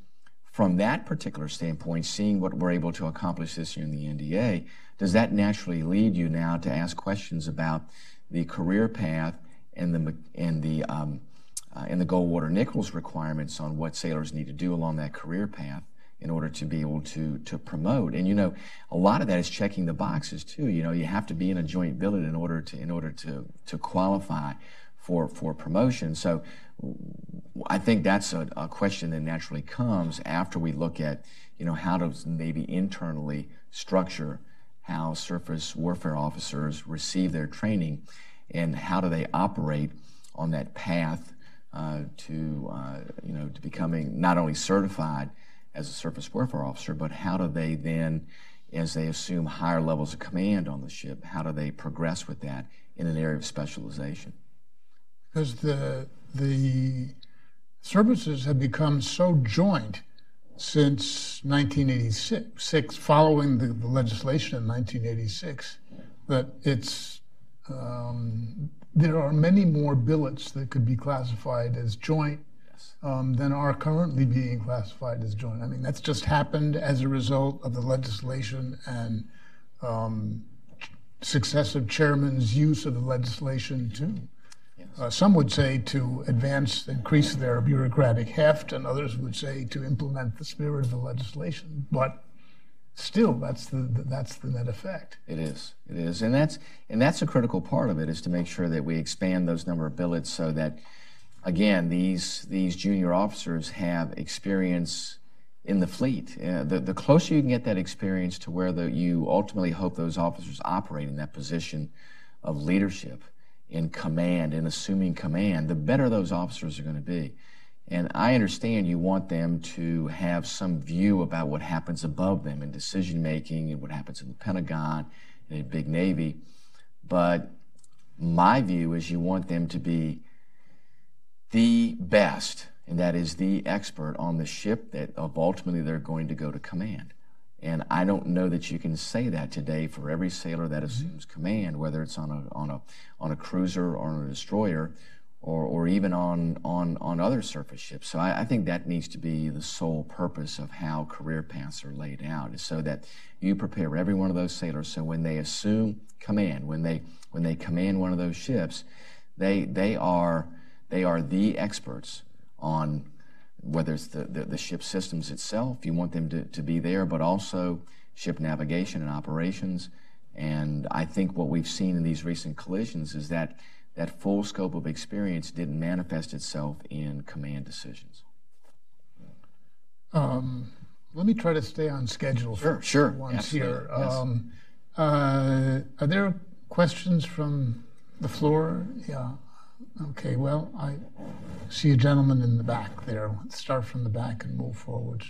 from that particular standpoint, seeing what we're able to accomplish this year in the NDA does that naturally lead you now to ask questions about the career path and the and the um, uh, and the Goldwater Nichols requirements on what sailors need to do along that career path in order to be able to to promote. And you know, a lot of that is checking the boxes too. You know, you have to be in a joint billet in order to in order to to qualify for for promotion. So I think that's a, a question that naturally comes after we look at you know how does maybe internally structure how surface warfare officers receive their training and how do they operate on that path uh, to, uh, you know, to becoming not only certified as a surface warfare officer, but how do they then, as they assume higher levels of command on the ship, how do they progress with that in an area of specialization? Because the, the services have become so joint since 1986, following the, the legislation in 1986, that it's um, there are many more billets that could be classified as joint um, than are currently being classified as joint. I mean, that's just happened as a result of the legislation and um, successive chairman's use of the legislation to, yes. Uh, some would say to advance, increase their bureaucratic heft, and others would say to implement the spirit of the legislation. But still, that's the, that's the net effect. It is. It is, and that's and that's a critical part of it is to make sure that we expand those number of billets so that, again, these these junior officers have experience in the fleet. Uh, the, the closer you can get that experience to where the, you ultimately hope those officers operate in that position of leadership, in command, in assuming command, the better those officers are going to be. And I understand you want them to have some view about what happens above them in decision making and what happens in the Pentagon and in big Navy. But my view is you want them to be the best and that is the expert on the ship that ultimately they're going to go to command. And I don't know that you can say that today for every sailor that mm-hmm. assumes command, whether it's on a on a on a cruiser or on a destroyer, or or even on on on other surface ships. So I, I think that needs to be the sole purpose of how career paths are laid out, is so that you prepare every one of those sailors so when they assume command, when they when they command one of those ships, they they are they are the experts on whether it's the, the, the, ship systems itself, you want them to, to be there, but also ship navigation and operations. And I think what we've seen in these recent collisions is that that full scope of experience didn't manifest itself in command decisions. Um, let me try to stay on schedule. Sure, sure. Once here. Yes. Um, uh, are there questions from the floor? Yeah. Okay, well, I see a gentleman in the back there. Let's start from the back and move forward.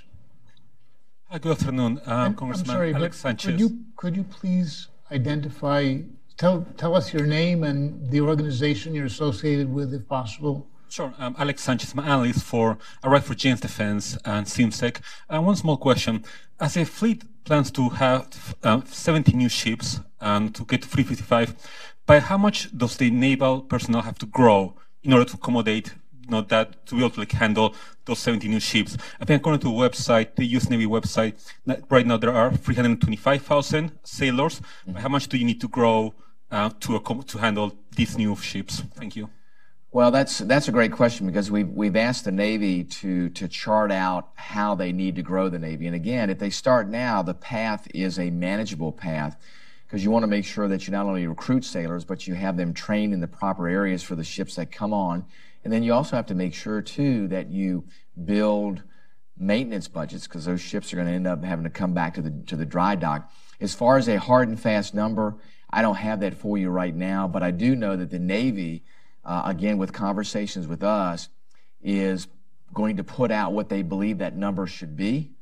Hi, good afternoon, um, Congressman I'm sorry, Alex Sanchez. Could you, could you please identify, tell, tell us your name and the organization you're associated with, if possible? Sure. Um, Alex Sanchez, my analyst for I write for Jane's Defense and CIMSEC. Uh, one small question. As a fleet plans to have uh, 70 new ships and to get to 355, by how much does the naval personnel have to grow in order to accommodate know, that to be able to like, handle those 70 new ships? I think according to the website, the U.S. Navy website, right now there are 325,000 sailors. Mm-hmm. How much do you need to grow uh, to to handle these new ships? Thank you. Well, that's that's a great question because we've we've asked the Navy to to chart out how they need to grow the Navy. And again, if they start now, the path is a manageable path because you want to make sure that you not only recruit sailors, but you have them trained in the proper areas for the ships that come on. And then you also have to make sure, too, that you build maintenance budgets because those ships are going to end up having to come back to the, to the dry dock. As far as a hard and fast number, I don't have that for you right now, but I do know that the Navy, uh, again, with conversations with us, is going to put out what they believe that number should be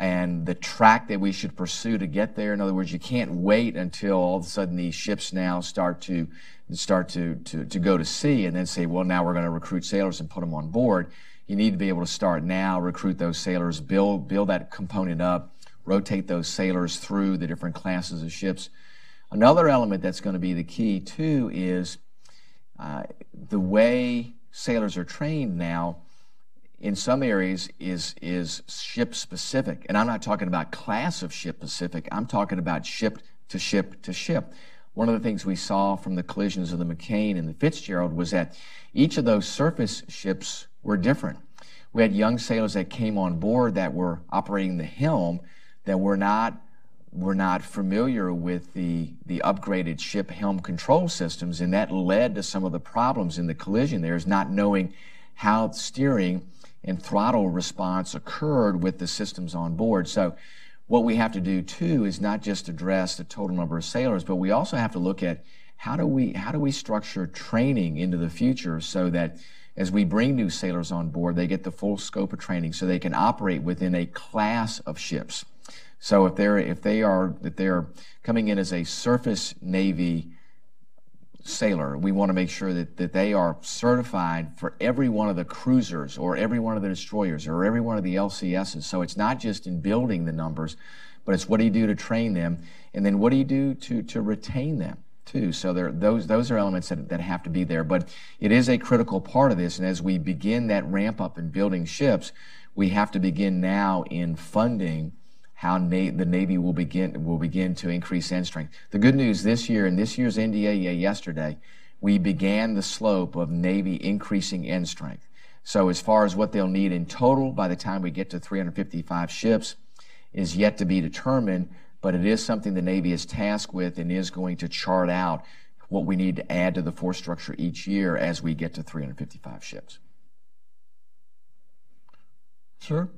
and the track that we should pursue to get there. In other words, you can't wait until all of a sudden these ships now start to start to, to, to go to sea and then say, well, now we're going to recruit sailors and put them on board. You need to be able to start now, recruit those sailors, build build that component up, rotate those sailors through the different classes of ships. Another element that's going to be the key too is uh, the way sailors are trained now in some areas is is ship specific. And i'm not talking about class of ship specific i'm talking about ship to ship to ship. One of the things we saw from the collisions of the mccain and the fitzgerald was that each of those surface ships were different. We had young sailors that came on board that were operating the helm that were not were not familiar with the the upgraded ship helm control systems and that led to some of the problems in the collision there is not knowing how steering and throttle response occurred with the systems on board. So what we have to do too is not just address the total number of sailors, but we also have to look at how do we how do we structure training into the future so that as we bring new sailors on board, they get the full scope of training so they can operate within a class of ships. So if they're if they are if they're coming in as a surface navy sailor. We want to make sure that, that they are certified for every one of the cruisers or every one of the destroyers or every one of the LCSs. So it's not just in building the numbers, but it's what do you do to train them, and then what do you do to, to retain them too. So there, those those are elements that, that have to be there. But it is a critical part of this, and as we begin that ramp up in building ships, we have to begin now in funding how Na- the Navy will begin will begin to increase end strength. The good news this year, in this year's NDAA yesterday, we began the slope of Navy increasing end strength. So as far as what they'll need in total by the time we get to 355 ships is yet to be determined, but it is something the Navy is tasked with and is going to chart out what we need to add to the force structure each year as we get to 355 ships. Sir?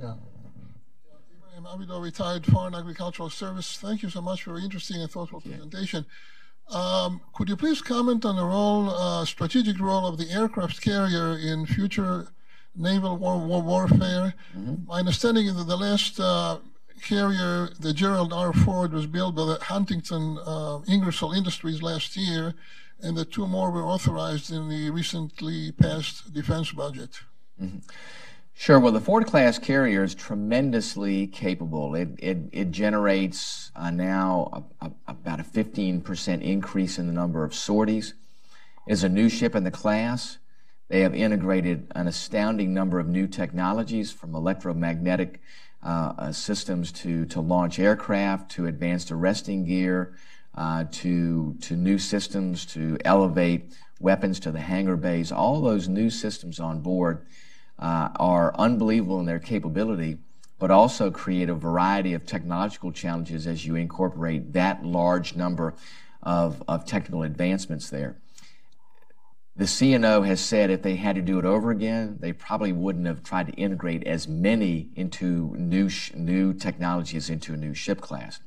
Yeah. Ibrahim Abidor, retired Foreign Agricultural Service. Thank you so much for an interesting and thoughtful presentation. Um, could you please comment on the role, uh, strategic role of the aircraft carrier in future naval war, war warfare? Mm-hmm. My understanding is that the last uh, carrier, the Gerald R. Ford, was built by the Huntington uh, Ingersoll Industries last year, and the two more were authorized in the recently passed defense budget. Mm-hmm. Sure. Well, the Ford class carrier is tremendously capable. It, it, it generates uh, now a, a, about a 15% increase in the number of sorties. It is a new ship in the class. They have integrated an astounding number of new technologies from electromagnetic uh, uh, systems to, to launch aircraft to advanced arresting gear uh, to, to new systems to elevate weapons to the hangar bays. All those new systems on board uh, are unbelievable in their capability, but also create a variety of technological challenges as you incorporate that large number of, of technical advancements there. The CNO has said if they had to do it over again, they probably wouldn't have tried to integrate as many into new, new technologies into a new ship class.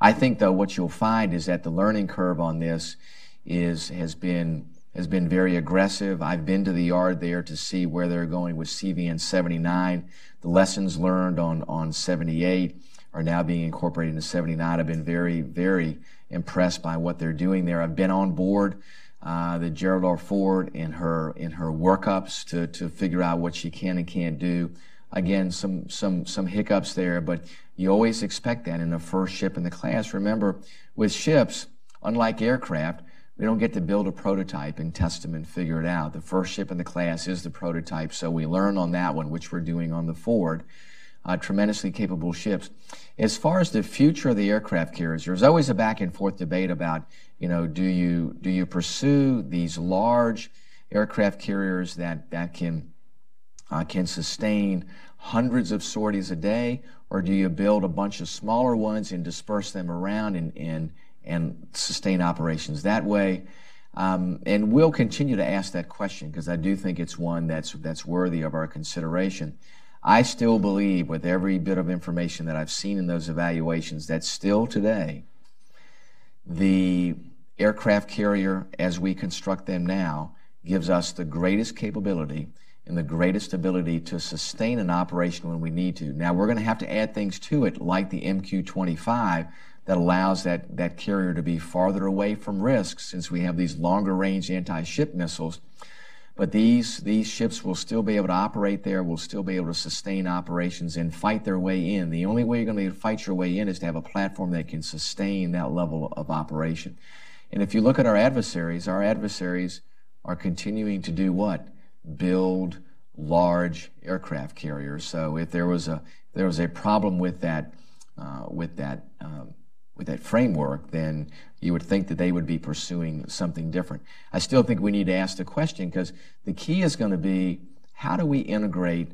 I think, though, what you'll find is that the learning curve on this is, has been has been very aggressive. I've been to the yard there to see where they're going with CVN 79. The lessons learned on, on 78 are now being incorporated into 79. I've been very, very impressed by what they're doing there. I've been on board uh, the Gerald R. Ford in her in her workups to to figure out what she can and can't do. Again, some some some hiccups there, but you always expect that in the first ship in the class. Remember, with ships, unlike aircraft, we don't get to build a prototype and test them and figure it out. The first ship in the class is the prototype, so we learn on that one, which we're doing on the Ford. Uh, tremendously capable ships. As far as the future of the aircraft carriers, there's always a back and forth debate about, you know, do you do you pursue these large aircraft carriers that that can uh, can sustain hundreds of sorties a day, or do you build a bunch of smaller ones and disperse them around and and and sustain operations that way. Um, and we'll continue to ask that question because I do think it's one that's that's worthy of our consideration. I still believe, with every bit of information that I've seen in those evaluations, that still today, the aircraft carrier, as we construct them now, gives us the greatest capability and the greatest ability to sustain an operation when we need to. Now, we're going to have to add things to it, like the MQ 25, that allows that, that carrier to be farther away from risk since we have these longer range anti-ship missiles. But these, these ships will still be able to operate there, will still be able to sustain operations and fight their way in. The only way you're going to fight your way in is to have a platform that can sustain that level of operation. And if you look at our adversaries, our adversaries are continuing to do what? Build large aircraft carriers. So if there was a, there was a problem with that, uh, with that um, with that framework, then you would think that they would be pursuing something different. I still think we need to ask the question because the key is going to be how do we integrate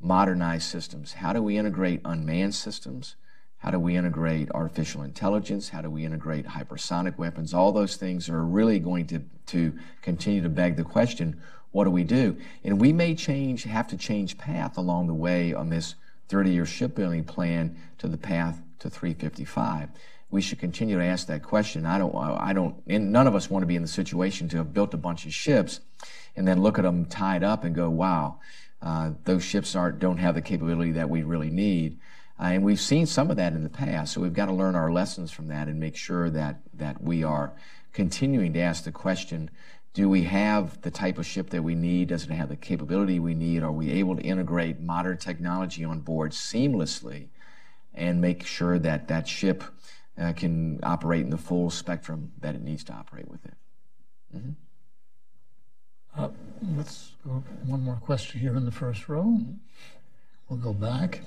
modernized systems? How do we integrate unmanned systems? How do we integrate artificial intelligence? How do we integrate hypersonic weapons? All those things are really going to, to continue to beg the question, what do we do? And we may change, have to change path along the way on this 30 year shipbuilding plan to the path to 355 we should continue to ask that question. I don't, I don't, none of us want to be in the situation to have built a bunch of ships and then look at them tied up and go, wow, uh, those ships aren't, don't have the capability that we really need. Uh, and we've seen some of that in the past, so we've got to learn our lessons from that and make sure that, that we are continuing to ask the question do we have the type of ship that we need? Does it have the capability we need? Are we able to integrate modern technology on board seamlessly and make sure that that ship uh, can operate in the full spectrum that it needs to operate with it? Mm-hmm. Uh, let's go one more question here in the first row. We'll go back.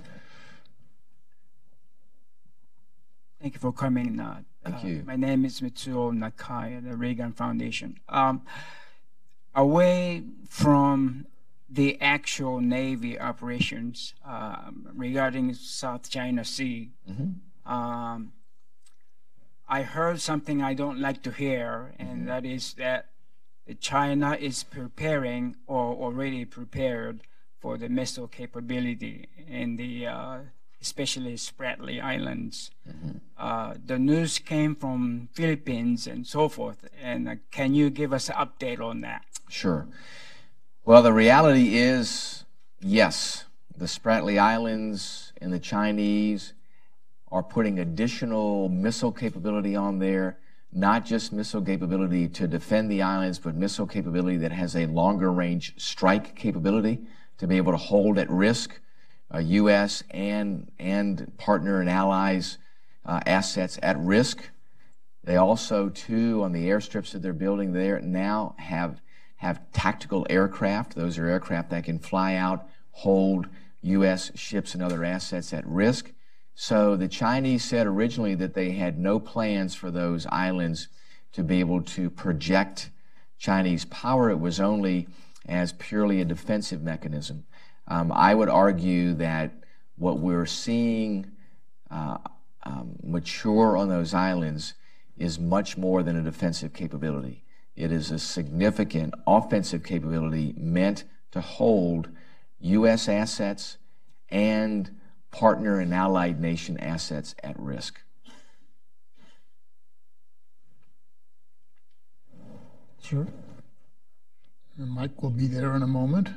Thank you for coming. Uh, Thank uh, you. My name is Mitsuo Nakai at the Reagan Foundation. Um, away from the actual Navy operations um, regarding South China Sea, Mm-hmm. um, I heard something I don't like to hear, and Mm-hmm. that is that China is preparing or already prepared for the missile capability in the uh, especially Spratly Islands. Uh, the news came from Philippines and so forth. And uh, can you give us an update on that? Sure. Well, the reality is yes, the Spratly Islands and the Chinese are putting additional missile capability on there, not just missile capability to defend the islands, but missile capability that has a longer range strike capability to be able to hold at risk uh, U.S. and and partner and allies uh, assets at risk. They also, too, on the airstrips that they're building there now have have tactical aircraft. Those are aircraft that can fly out, hold U.S. ships and other assets at risk. So the Chinese said originally that they had no plans for those islands to be able to project Chinese power. It was only as purely a defensive mechanism. Um, I would argue that what we're seeing uh, um, mature on those islands is much more than a defensive capability. It is a significant offensive capability meant to hold U.S. assets and partner and allied nation assets at risk. Sure. And Mike will be there in a moment.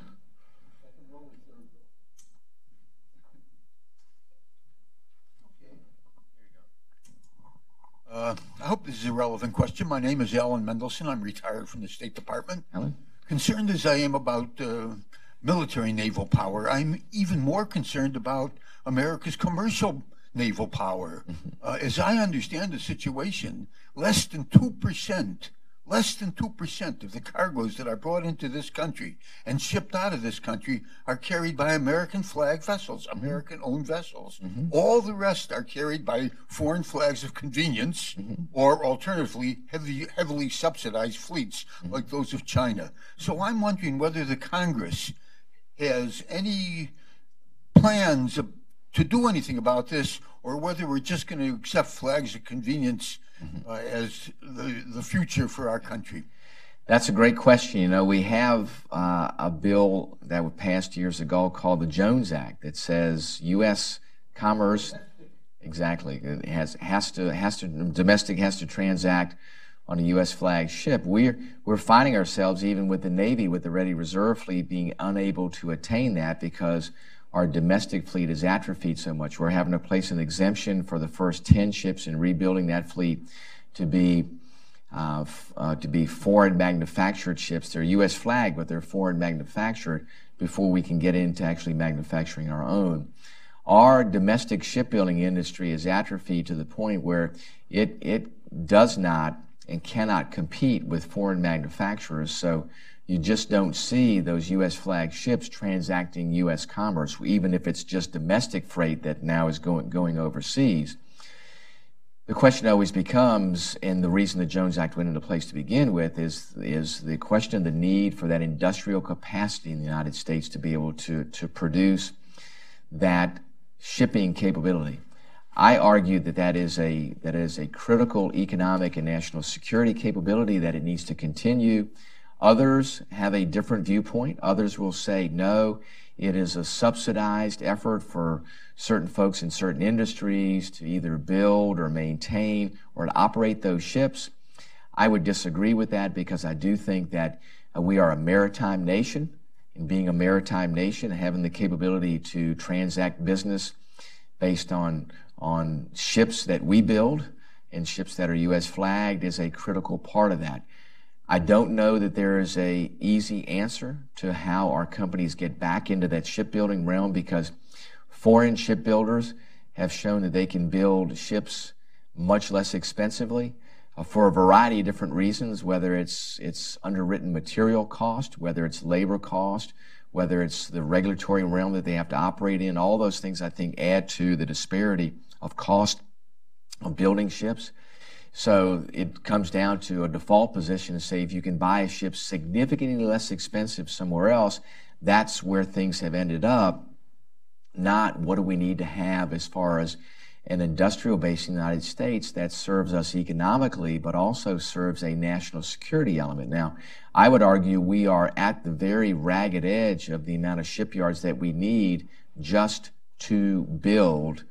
Uh, I hope this is a relevant question. My name is Alan Mendelson. I'm retired from the State Department. Alan? Concerned as I am about uh, military naval power, I'm even more concerned about America's commercial naval power. Mm-hmm. Uh, as I understand the situation, less than 2%, less than 2% of the cargoes that are brought into this country and shipped out of this country are carried by American flag vessels, mm-hmm. American owned vessels. Mm-hmm. All the rest are carried by foreign flags of convenience or alternatively heavy, heavily subsidized fleets like those of China. So I'm wondering whether the Congress has any plans to do anything about this, or whether we're just going to accept flags of convenience uh, as the, the future for our country. That's a great question. You know, we have uh, a bill that was passed years ago called the Jones Act that says U.S. commerce, exactly, it has has to has to domestic has to transact on a U.S. flag ship. We're we're finding ourselves even with the Navy, with the Ready Reserve Fleet, being unable to attain that because our domestic fleet is atrophied so much. We're having to place an exemption for the first 10 ships and rebuilding that fleet to be uh, f- uh, to be foreign manufactured ships. They're U.S. flag, but they're foreign manufactured before we can get into actually manufacturing our own. Our domestic shipbuilding industry is atrophied to the point where it it does not and cannot compete with foreign manufacturers. So you just don't see those U.S. flag ships transacting U.S. commerce, even if it's just domestic freight that now is going going overseas. The question always becomes, and the reason the Jones Act went into place to begin with is is the question of the need for that industrial capacity in the United States to be able to to produce that shipping capability. I argue that that is a that is a critical economic and national security capability that it needs to continue. Others have a different viewpoint. Others will say no, it is a subsidized effort for certain folks in certain industries to either build or maintain or to operate those ships. I would disagree with that because I do think that uh, we are a maritime nation. And being a maritime nation, having the capability to transact business based on, on ships that we build and ships that are U.S. flagged is a critical part of that. I don't know that there is a easy answer to how our companies get back into that shipbuilding realm because foreign shipbuilders have shown that they can build ships much less expensively uh, for a variety of different reasons, whether it's it's underwritten material cost, whether it's labor cost, whether it's the regulatory realm that they have to operate in. All those things I think add to the disparity of cost of building ships. So it comes down to a default position to say if you can buy a ship significantly less expensive somewhere else, that's where things have ended up. Not what do we need to have as far as an industrial base in the United States that serves us economically, but also serves a national security element. Now, I would argue we are at the very ragged edge of the amount of shipyards that we need just to build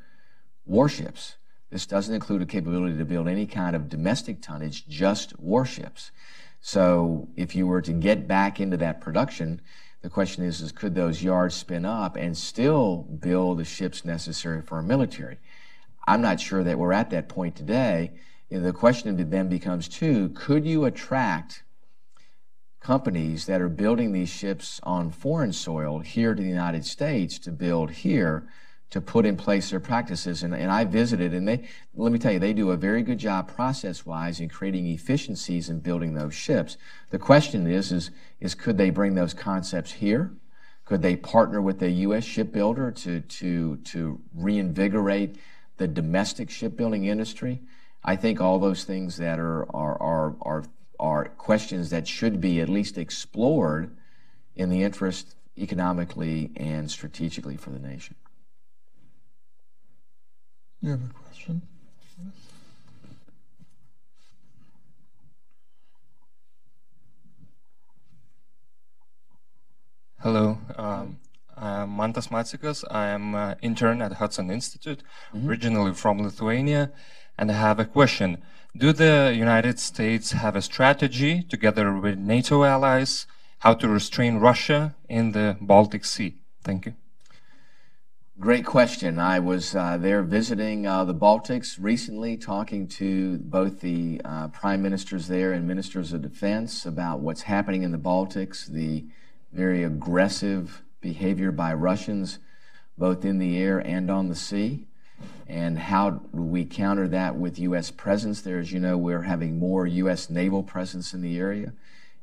warships. This doesn't include a capability to build any kind of domestic tonnage, just warships. So if you were to get back into that production, the question is, is could those yards spin up and still build the ships necessary for a military? I'm not sure that we're at that point today. The question then becomes too, could you attract companies that are building these ships on foreign soil here to the United States to build here to put in place their practices. And, and I visited, and they, let me tell you, they do a very good job process-wise in creating efficiencies and building those ships. The question is, is, is could they bring those concepts here? Could they partner with a U.S. shipbuilder to, to, to reinvigorate the domestic shipbuilding industry? I think all those things that are, are, are, are, are questions that should be at least explored in the interest economically and strategically for the nation. You have a question? Hello. Um, I'm Mantas Matsikas. I am an intern at Hudson Institute, mm-hmm. originally from Lithuania, and I have a question. Do the United States have a strategy, together with NATO allies, how to restrain Russia in the Baltic Sea? Thank you. Great question. I was uh, there visiting uh, the Baltics recently, talking to both the uh, prime ministers there and ministers of defense about what's happening in the Baltics, the very aggressive behavior by Russians, both in the air and on the sea, and how we counter that with U.S. presence there. As you know, we're having more U.S. naval presence in the area,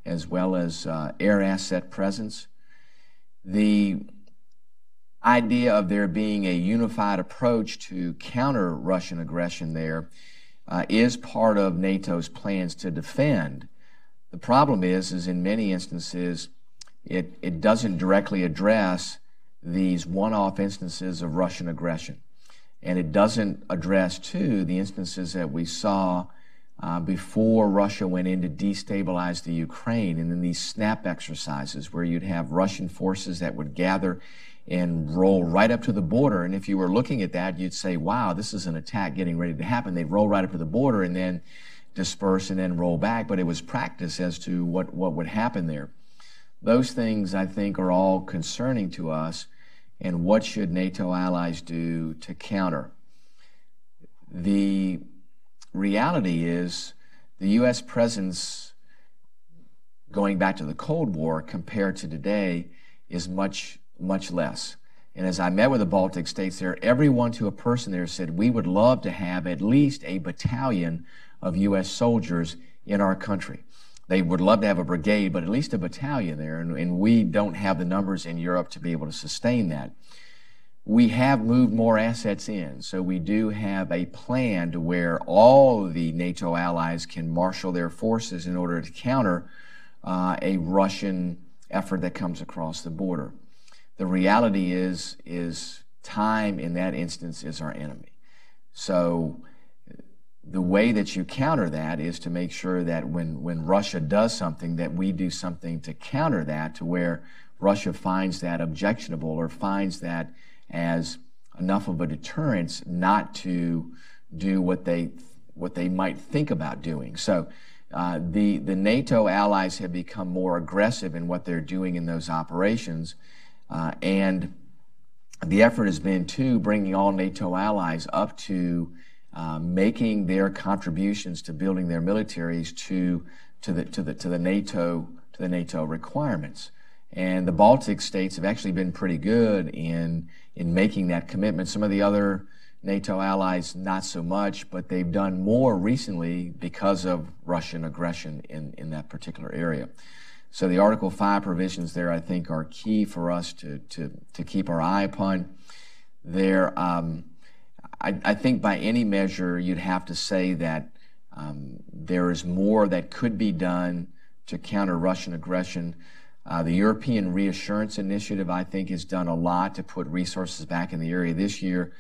as well as uh, air asset presence. The idea of there being a unified approach to counter Russian aggression there uh, is part of NATO's plans to defend. The problem is, is in many instances, it, it doesn't directly address these one-off instances of Russian aggression. And it doesn't address, too, the instances that we saw uh, before Russia went in to destabilize the Ukraine, and then these snap exercises where you'd have Russian forces that would gather and roll right up to the border. And if you were looking at that, you'd say, wow, this is an attack getting ready to happen. They'd roll right up to the border and then disperse and then roll back. But it was practice as to what, what would happen there. Those things, I think, are all concerning to us. And what should NATO allies do to counter? The reality is the U.S. presence going back to the Cold War compared to today is much much less. And as I met with the Baltic states there, everyone to a person there said, we would love to have at least a battalion of U.S. soldiers in our country. They would love to have a brigade, but at least a battalion there. And, and we don't have the numbers in Europe to be able to sustain that. We have moved more assets in, so we do have a plan to where all the NATO allies can marshal their forces in order to counter uh, a Russian effort that comes across the border. The reality is, is time in that instance is our enemy. So the way that you counter that is to make sure that when, when Russia does something, that we do something to counter that to where Russia finds that objectionable or finds that as enough of a deterrence not to do what they what they might think about doing. So uh, the the NATO allies have become more aggressive in what they're doing in those operations, uh, and the effort has been to bringing all NATO allies up to uh, making their contributions to building their militaries to to the to the to the NATO to the NATO requirements. And the Baltic states have actually been pretty good in in making that commitment. Some of the other NATO allies, not so much, but they've done more recently because of Russian aggression in, in that particular area. So the Article 5 provisions there, I think, are key for us to, to, to keep our eye upon. There, um, I, I, think by any measure, you'd have to say that um, there is more that could be done to counter Russian aggression. Uh, the European Reassurance Initiative, I think, has done a lot to put resources back in the area this year.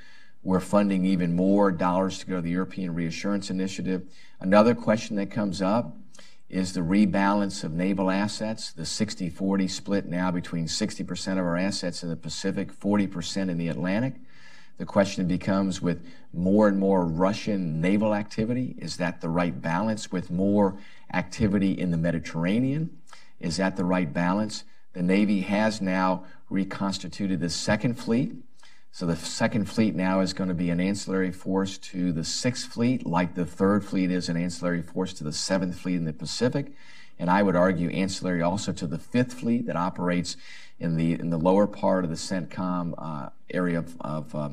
We're funding even more dollars to go to the European Reassurance Initiative. Another question that comes up is the rebalance of naval assets, the 60 40 split now between 60% of our assets in the Pacific, 40% in the Atlantic. The question becomes with more and more Russian naval activity, is that the right balance? With more activity in the Mediterranean, is that the right balance? The Navy has now reconstituted the second fleet. So the second fleet now is going to be an ancillary force to the sixth fleet, like the third fleet is an ancillary force to the seventh fleet in the Pacific. And I would argue ancillary also to the fifth fleet that operates in the in the lower part of the CENTCOM uh, area of, of uh,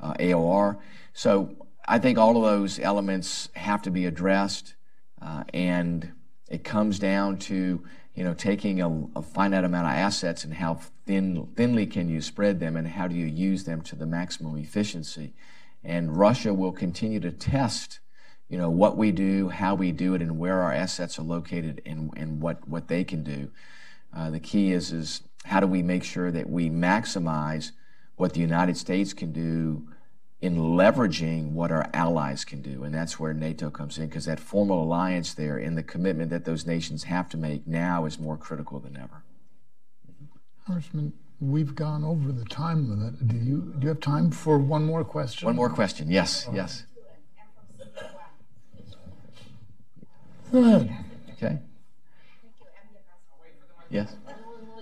uh, AOR. So I think all of those elements have to be addressed, uh, and it comes down to you know, taking a, a, finite amount of assets and how thin, thinly can you spread them and how do you use them to the maximum efficiency. And Russia will continue to test, you know, what we do, how we do it, and where our assets are located and, and what, what they can do. Uh, the key is, is how do we make sure that we maximize what the United States can do in leveraging what our allies can do. And that's where NATO comes in, because that formal alliance there and the commitment that those nations have to make now is more critical than ever. Congressman, we've gone over the time limit. Do you do you have time for one more question? One more question. Yes, yes. Go ahead. Okay. Yes.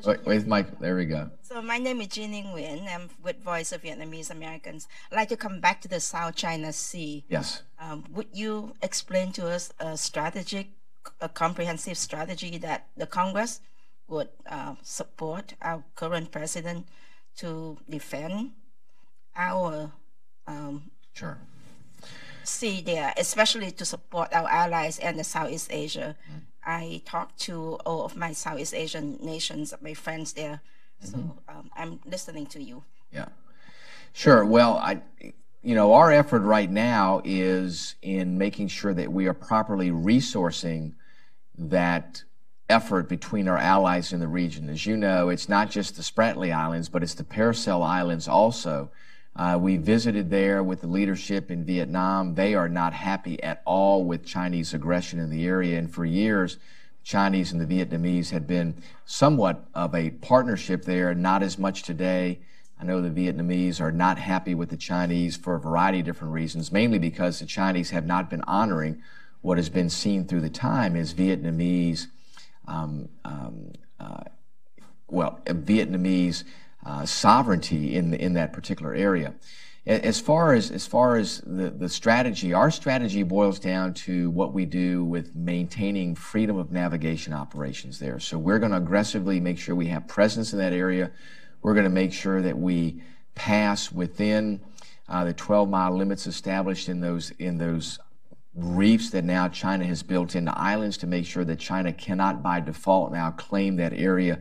Wait, wait, Mike. There we go. So my name is Jeannie Nguyen. I'm with Voice of Vietnamese Americans. I'd like to come back to the South China Sea. Yes. Um, would you explain to us a strategic, a comprehensive strategy that the Congress would uh, support our current president to defend our um, sure. sea there, especially to support our allies and the Southeast Asia. Mm-hmm I talked to all of my Southeast Asian nations, my friends there. So mm-hmm. um, I'm listening to you. Yeah, sure. Well, I, you know, our effort right now is in making sure that we are properly resourcing that effort between our allies in the region. As you know, it's not just the Spratly Islands, but it's the Paracel Islands also. Uh, we visited there with the leadership in Vietnam. They are not happy at all with Chinese aggression in the area. And for years, Chinese and the Vietnamese had been somewhat of a partnership there, not as much today. I know the Vietnamese are not happy with the Chinese for a variety of different reasons, mainly because the Chinese have not been honoring what has been seen through the time as Vietnamese, um, um, uh, well, Vietnamese uh, sovereignty in in that particular area. As far as as far as the, the strategy, our strategy boils down to what we do with maintaining freedom of navigation operations there. So we're going to aggressively make sure we have presence in that area. We're going to make sure that we pass within uh, the 12 mile limits established in those in those reefs that now China has built into islands to make sure that China cannot by default now claim that area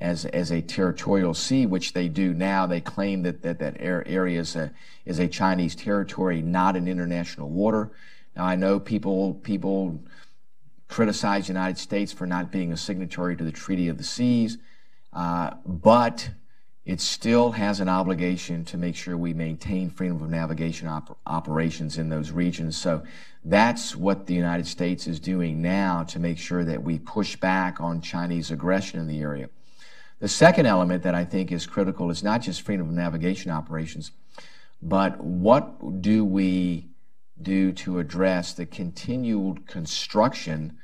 as, as a territorial sea, which they do now. They claim that that, that area is a, is a Chinese territory, not an international water. Now, I know people, people criticize the United States for not being a signatory to the Treaty of the Seas, uh, but it still has an obligation to make sure we maintain freedom of navigation op- operations in those regions. So that's what the United States is doing now to make sure that we push back on Chinese aggression in the area. The second element that I think is critical is not just freedom of navigation operations, but what do we do to address the continued construction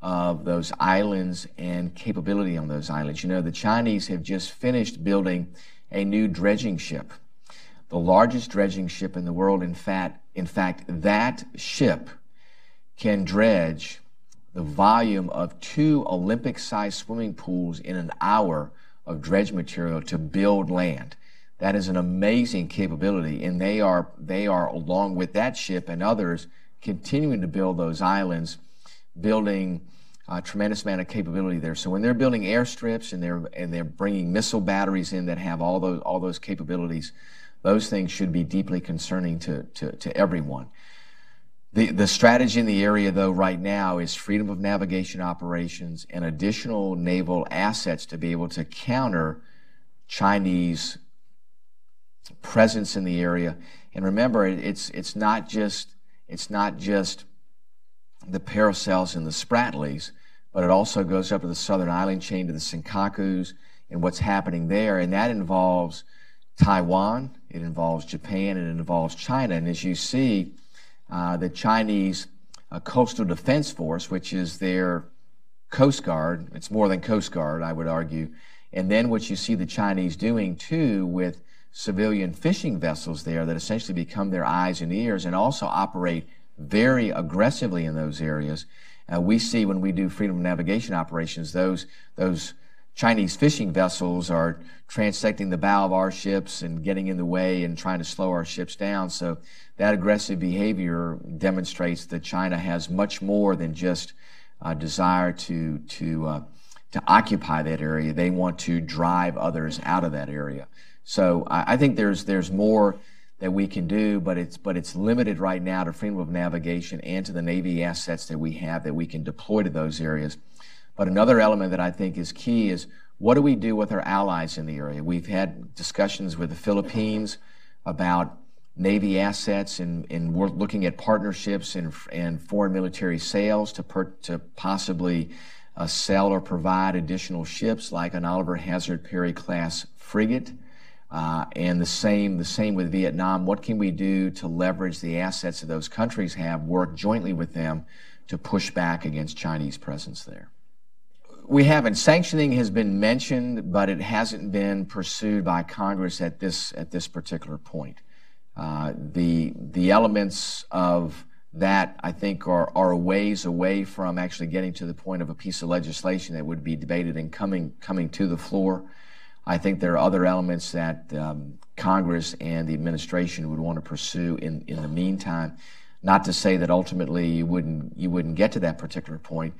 of those islands and capability on those islands? You know, the Chinese have just finished building a new dredging ship the largest dredging ship in the world. In fact, in fact, that ship can dredge the volume of two Olympic-sized swimming pools in an hour of dredge material to build land. That is an amazing capability, and they are they are along with that ship and others continuing to build those islands, building a tremendous amount of capability there. So when they're building airstrips and they're and they're bringing missile batteries in that have all those all those capabilities, those things should be deeply concerning to to, to everyone. The, the strategy in the area, though, right now is freedom of navigation operations and additional naval assets to be able to counter Chinese presence in the area. And remember, it's it's not just it's not just the Paracels and the Spratlys, but it also goes up to the southern island chain to the Senkakus and what's happening there, and that involves Taiwan, it involves Japan, and it involves China. And as you see, uh, the Chinese uh, Coastal Defense Force, which is their Coast Guard. It's more than Coast Guard, I would argue. And then what you see the Chinese doing too with civilian fishing vessels there that essentially become their eyes and ears and also operate very aggressively in those areas. Uh, we see when we do freedom of navigation operations, those those Chinese fishing vessels are transecting the bow of our ships and getting in the way and trying to slow our ships down. So that aggressive behavior demonstrates that China has much more than just a desire to to uh, to occupy that area. They want to drive others out of that area. So I, I think there's there's more that we can do, but it's but it's limited right now to freedom of navigation and to the Navy assets that we have that we can deploy to those areas. But another element that I think is key is what do we do with our allies in the area? We've had discussions with the Philippines about Navy assets, and, and we're looking at partnerships and, and foreign military sales to, per, to possibly uh, sell or provide additional ships like an Oliver Hazard Perry class frigate. Uh, and the same, the same with Vietnam. What can we do to leverage the assets that those countries have, work jointly with them to push back against Chinese presence there? We haven't. Sanctioning has been mentioned, but it hasn't been pursued by Congress at this at this particular point. Uh, the the elements of that I think are are ways away from actually getting to the point of a piece of legislation that would be debated and coming coming to the floor. I think there are other elements that um, Congress and the administration would want to pursue in in the meantime. Not to say that ultimately you wouldn't you wouldn't get to that particular point.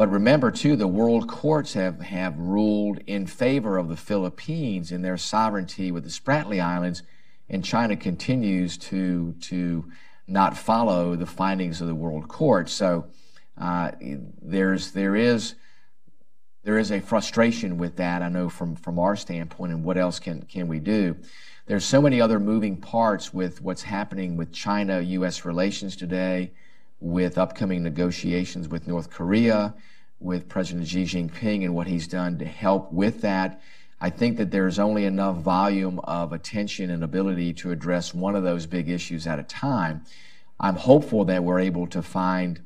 But remember, too, the world courts have, have ruled in favor of the Philippines in their sovereignty with the Spratly Islands, and China continues to, to not follow the findings of the world court. So uh, there's, there, is, there is a frustration with that, I know, from, from our standpoint, and what else can, can we do? There's so many other moving parts with what's happening with China U.S. relations today with upcoming negotiations with North Korea, with President Xi Jinping and what he's done to help with that. I think that there's only enough volume of attention and ability to address one of those big issues at a time. I'm hopeful that we're able to find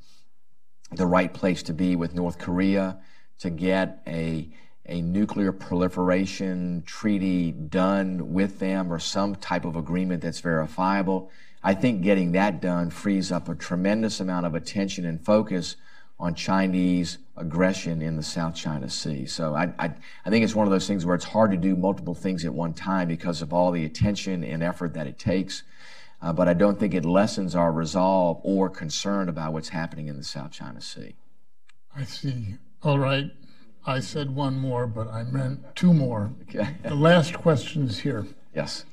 the right place to be with North Korea to get a a nuclear proliferation treaty done with them or some type of agreement that's verifiable. I think getting that done frees up a tremendous amount of attention and focus on Chinese aggression in the South China Sea. So I, I, I, think it's one of those things where it's hard to do multiple things at one time because of all the attention and effort that it takes. Uh, but I don't think it lessens our resolve or concern about what's happening in the South China Sea. I see. All right. I said one more, but I meant two more. Okay. the last question is here. Yes.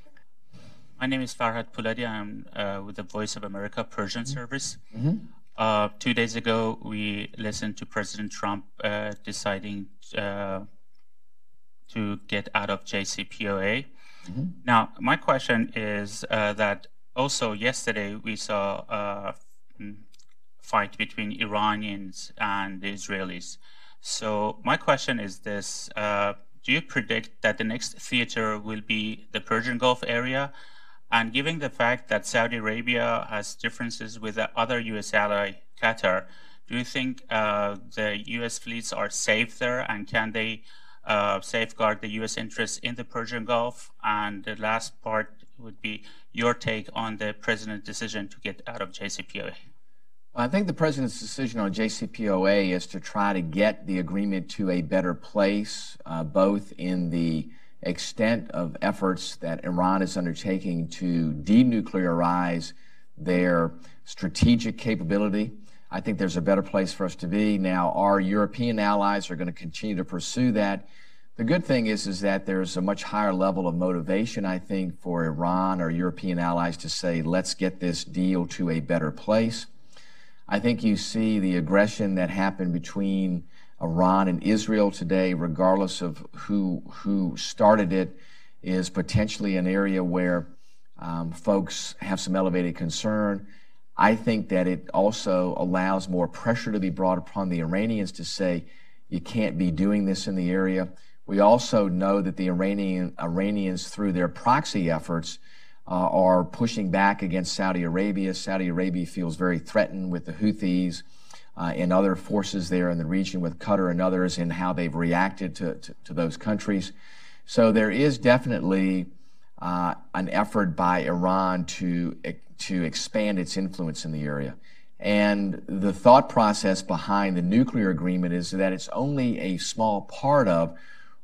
My name is Farhad Puladi. I'm uh, with the Voice of America Persian mm-hmm. Service. Mm-hmm. Uh, two days ago, we listened to President Trump uh, deciding uh, to get out of JCPOA. Mm-hmm. Now, my question is uh, that also yesterday we saw a mm, fight between Iranians and the Israelis. So my question is this: uh, Do you predict that the next theater will be the Persian Gulf area? And given the fact that Saudi Arabia has differences with the other U.S. ally, Qatar, do you think uh, the U.S. fleets are safe there and can they uh, safeguard the U.S. interests in the Persian Gulf? And the last part would be your take on the president's decision to get out of JCPOA. I think the president's decision on JCPOA is to try to get the agreement to a better place, uh, both in the extent of efforts that Iran is undertaking to denuclearize their strategic capability. I think there's a better place for us to be. Now, our European allies are going to continue to pursue that. The good thing is, is that there's a much higher level of motivation, I think, for Iran or European allies to say, let's get this deal to a better place. I think you see the aggression that happened between Iran and Israel today, regardless of who who started it, is potentially an area where um, folks have some elevated concern. I think that it also allows more pressure to be brought upon the Iranians to say, you can't be doing this in the area. We also know that the Iranian, Iranians, through their proxy efforts, uh, are pushing back against Saudi Arabia. Saudi Arabia feels very threatened with the Houthis and other forces there in the region with Qatar and others and how they've reacted to, to, to those countries. So there is definitely uh, an effort by Iran to, to expand its influence in the area. And the thought process behind the nuclear agreement is that it's only a small part of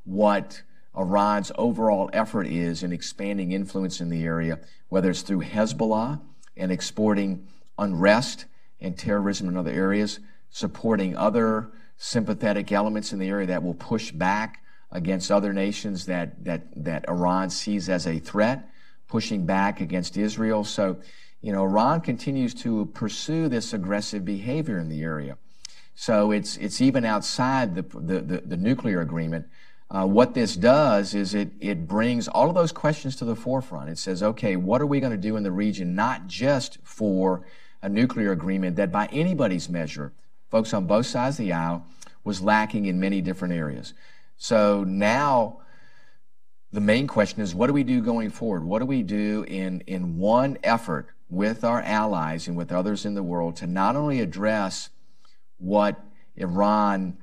what Iran's overall effort is in expanding influence in the area, whether it's through Hezbollah and exporting unrest and terrorism in other areas, supporting other sympathetic elements in the area that will push back against other nations that, that, that Iran sees as a threat, pushing back against Israel. So, you know, Iran continues to pursue this aggressive behavior in the area. So it's, it's even outside the, the, the, the nuclear agreement. Uh, what this does is it, it brings all of those questions to the forefront. It says, okay, what are we going to do in the region, not just for a nuclear agreement that by anybody's measure, folks on both sides of the aisle, was lacking in many different areas. So now the main question is what do we do going forward? What do we do in, in one effort with our allies and with others in the world to not only address what Iran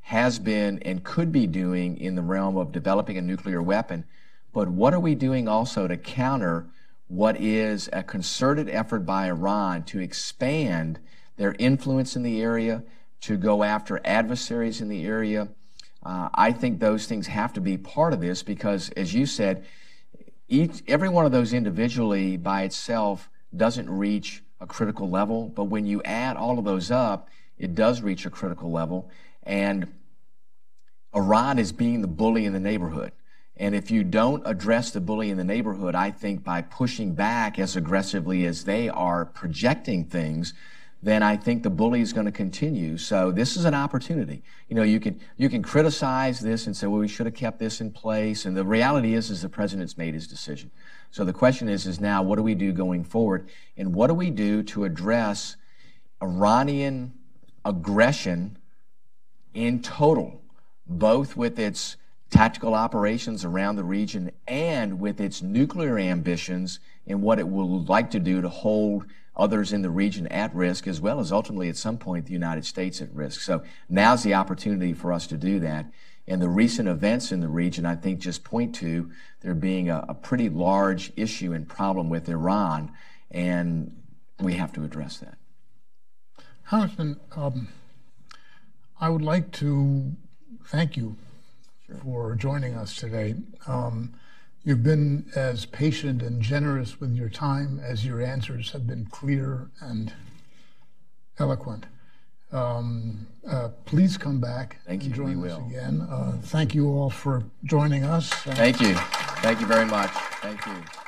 has been and could be doing in the realm of developing a nuclear weapon, but what are we doing also to counter what is a concerted effort by Iran to expand their influence in the area, to go after adversaries in the area, uh, I think those things have to be part of this because, as you said, each every one of those individually by itself doesn't reach a critical level, but when you add all of those up, it does reach a critical level. And Iran is being the bully in the neighborhood. And if you don't address the bully in the neighborhood, I think by pushing back as aggressively as they are projecting things, then I think the bully is going to continue. So this is an opportunity. You know, you can you can criticize this and say, well, we should have kept this in place. And the reality is, is the president's made his decision. So the question is, is now what do we do going forward, and what do we do to address Iranian aggression in total, both with its tactical operations around the region and with its nuclear ambitions and what it would like to do to hold others in the region at risk, as well as ultimately at some point the United States at risk. So now's the opportunity for us to do that. And the recent events in the region, I think, just point to there being a, a pretty large issue and problem with Iran, and we have to address that. Congressman, um, I would like to thank you. For joining us today. Um, You've been as patient and generous with your time as your answers have been clear and eloquent. Um, uh, please come back thank and you. join we us will. again. Uh, thank you all for joining us. Thank you. Thank you very much. Thank you.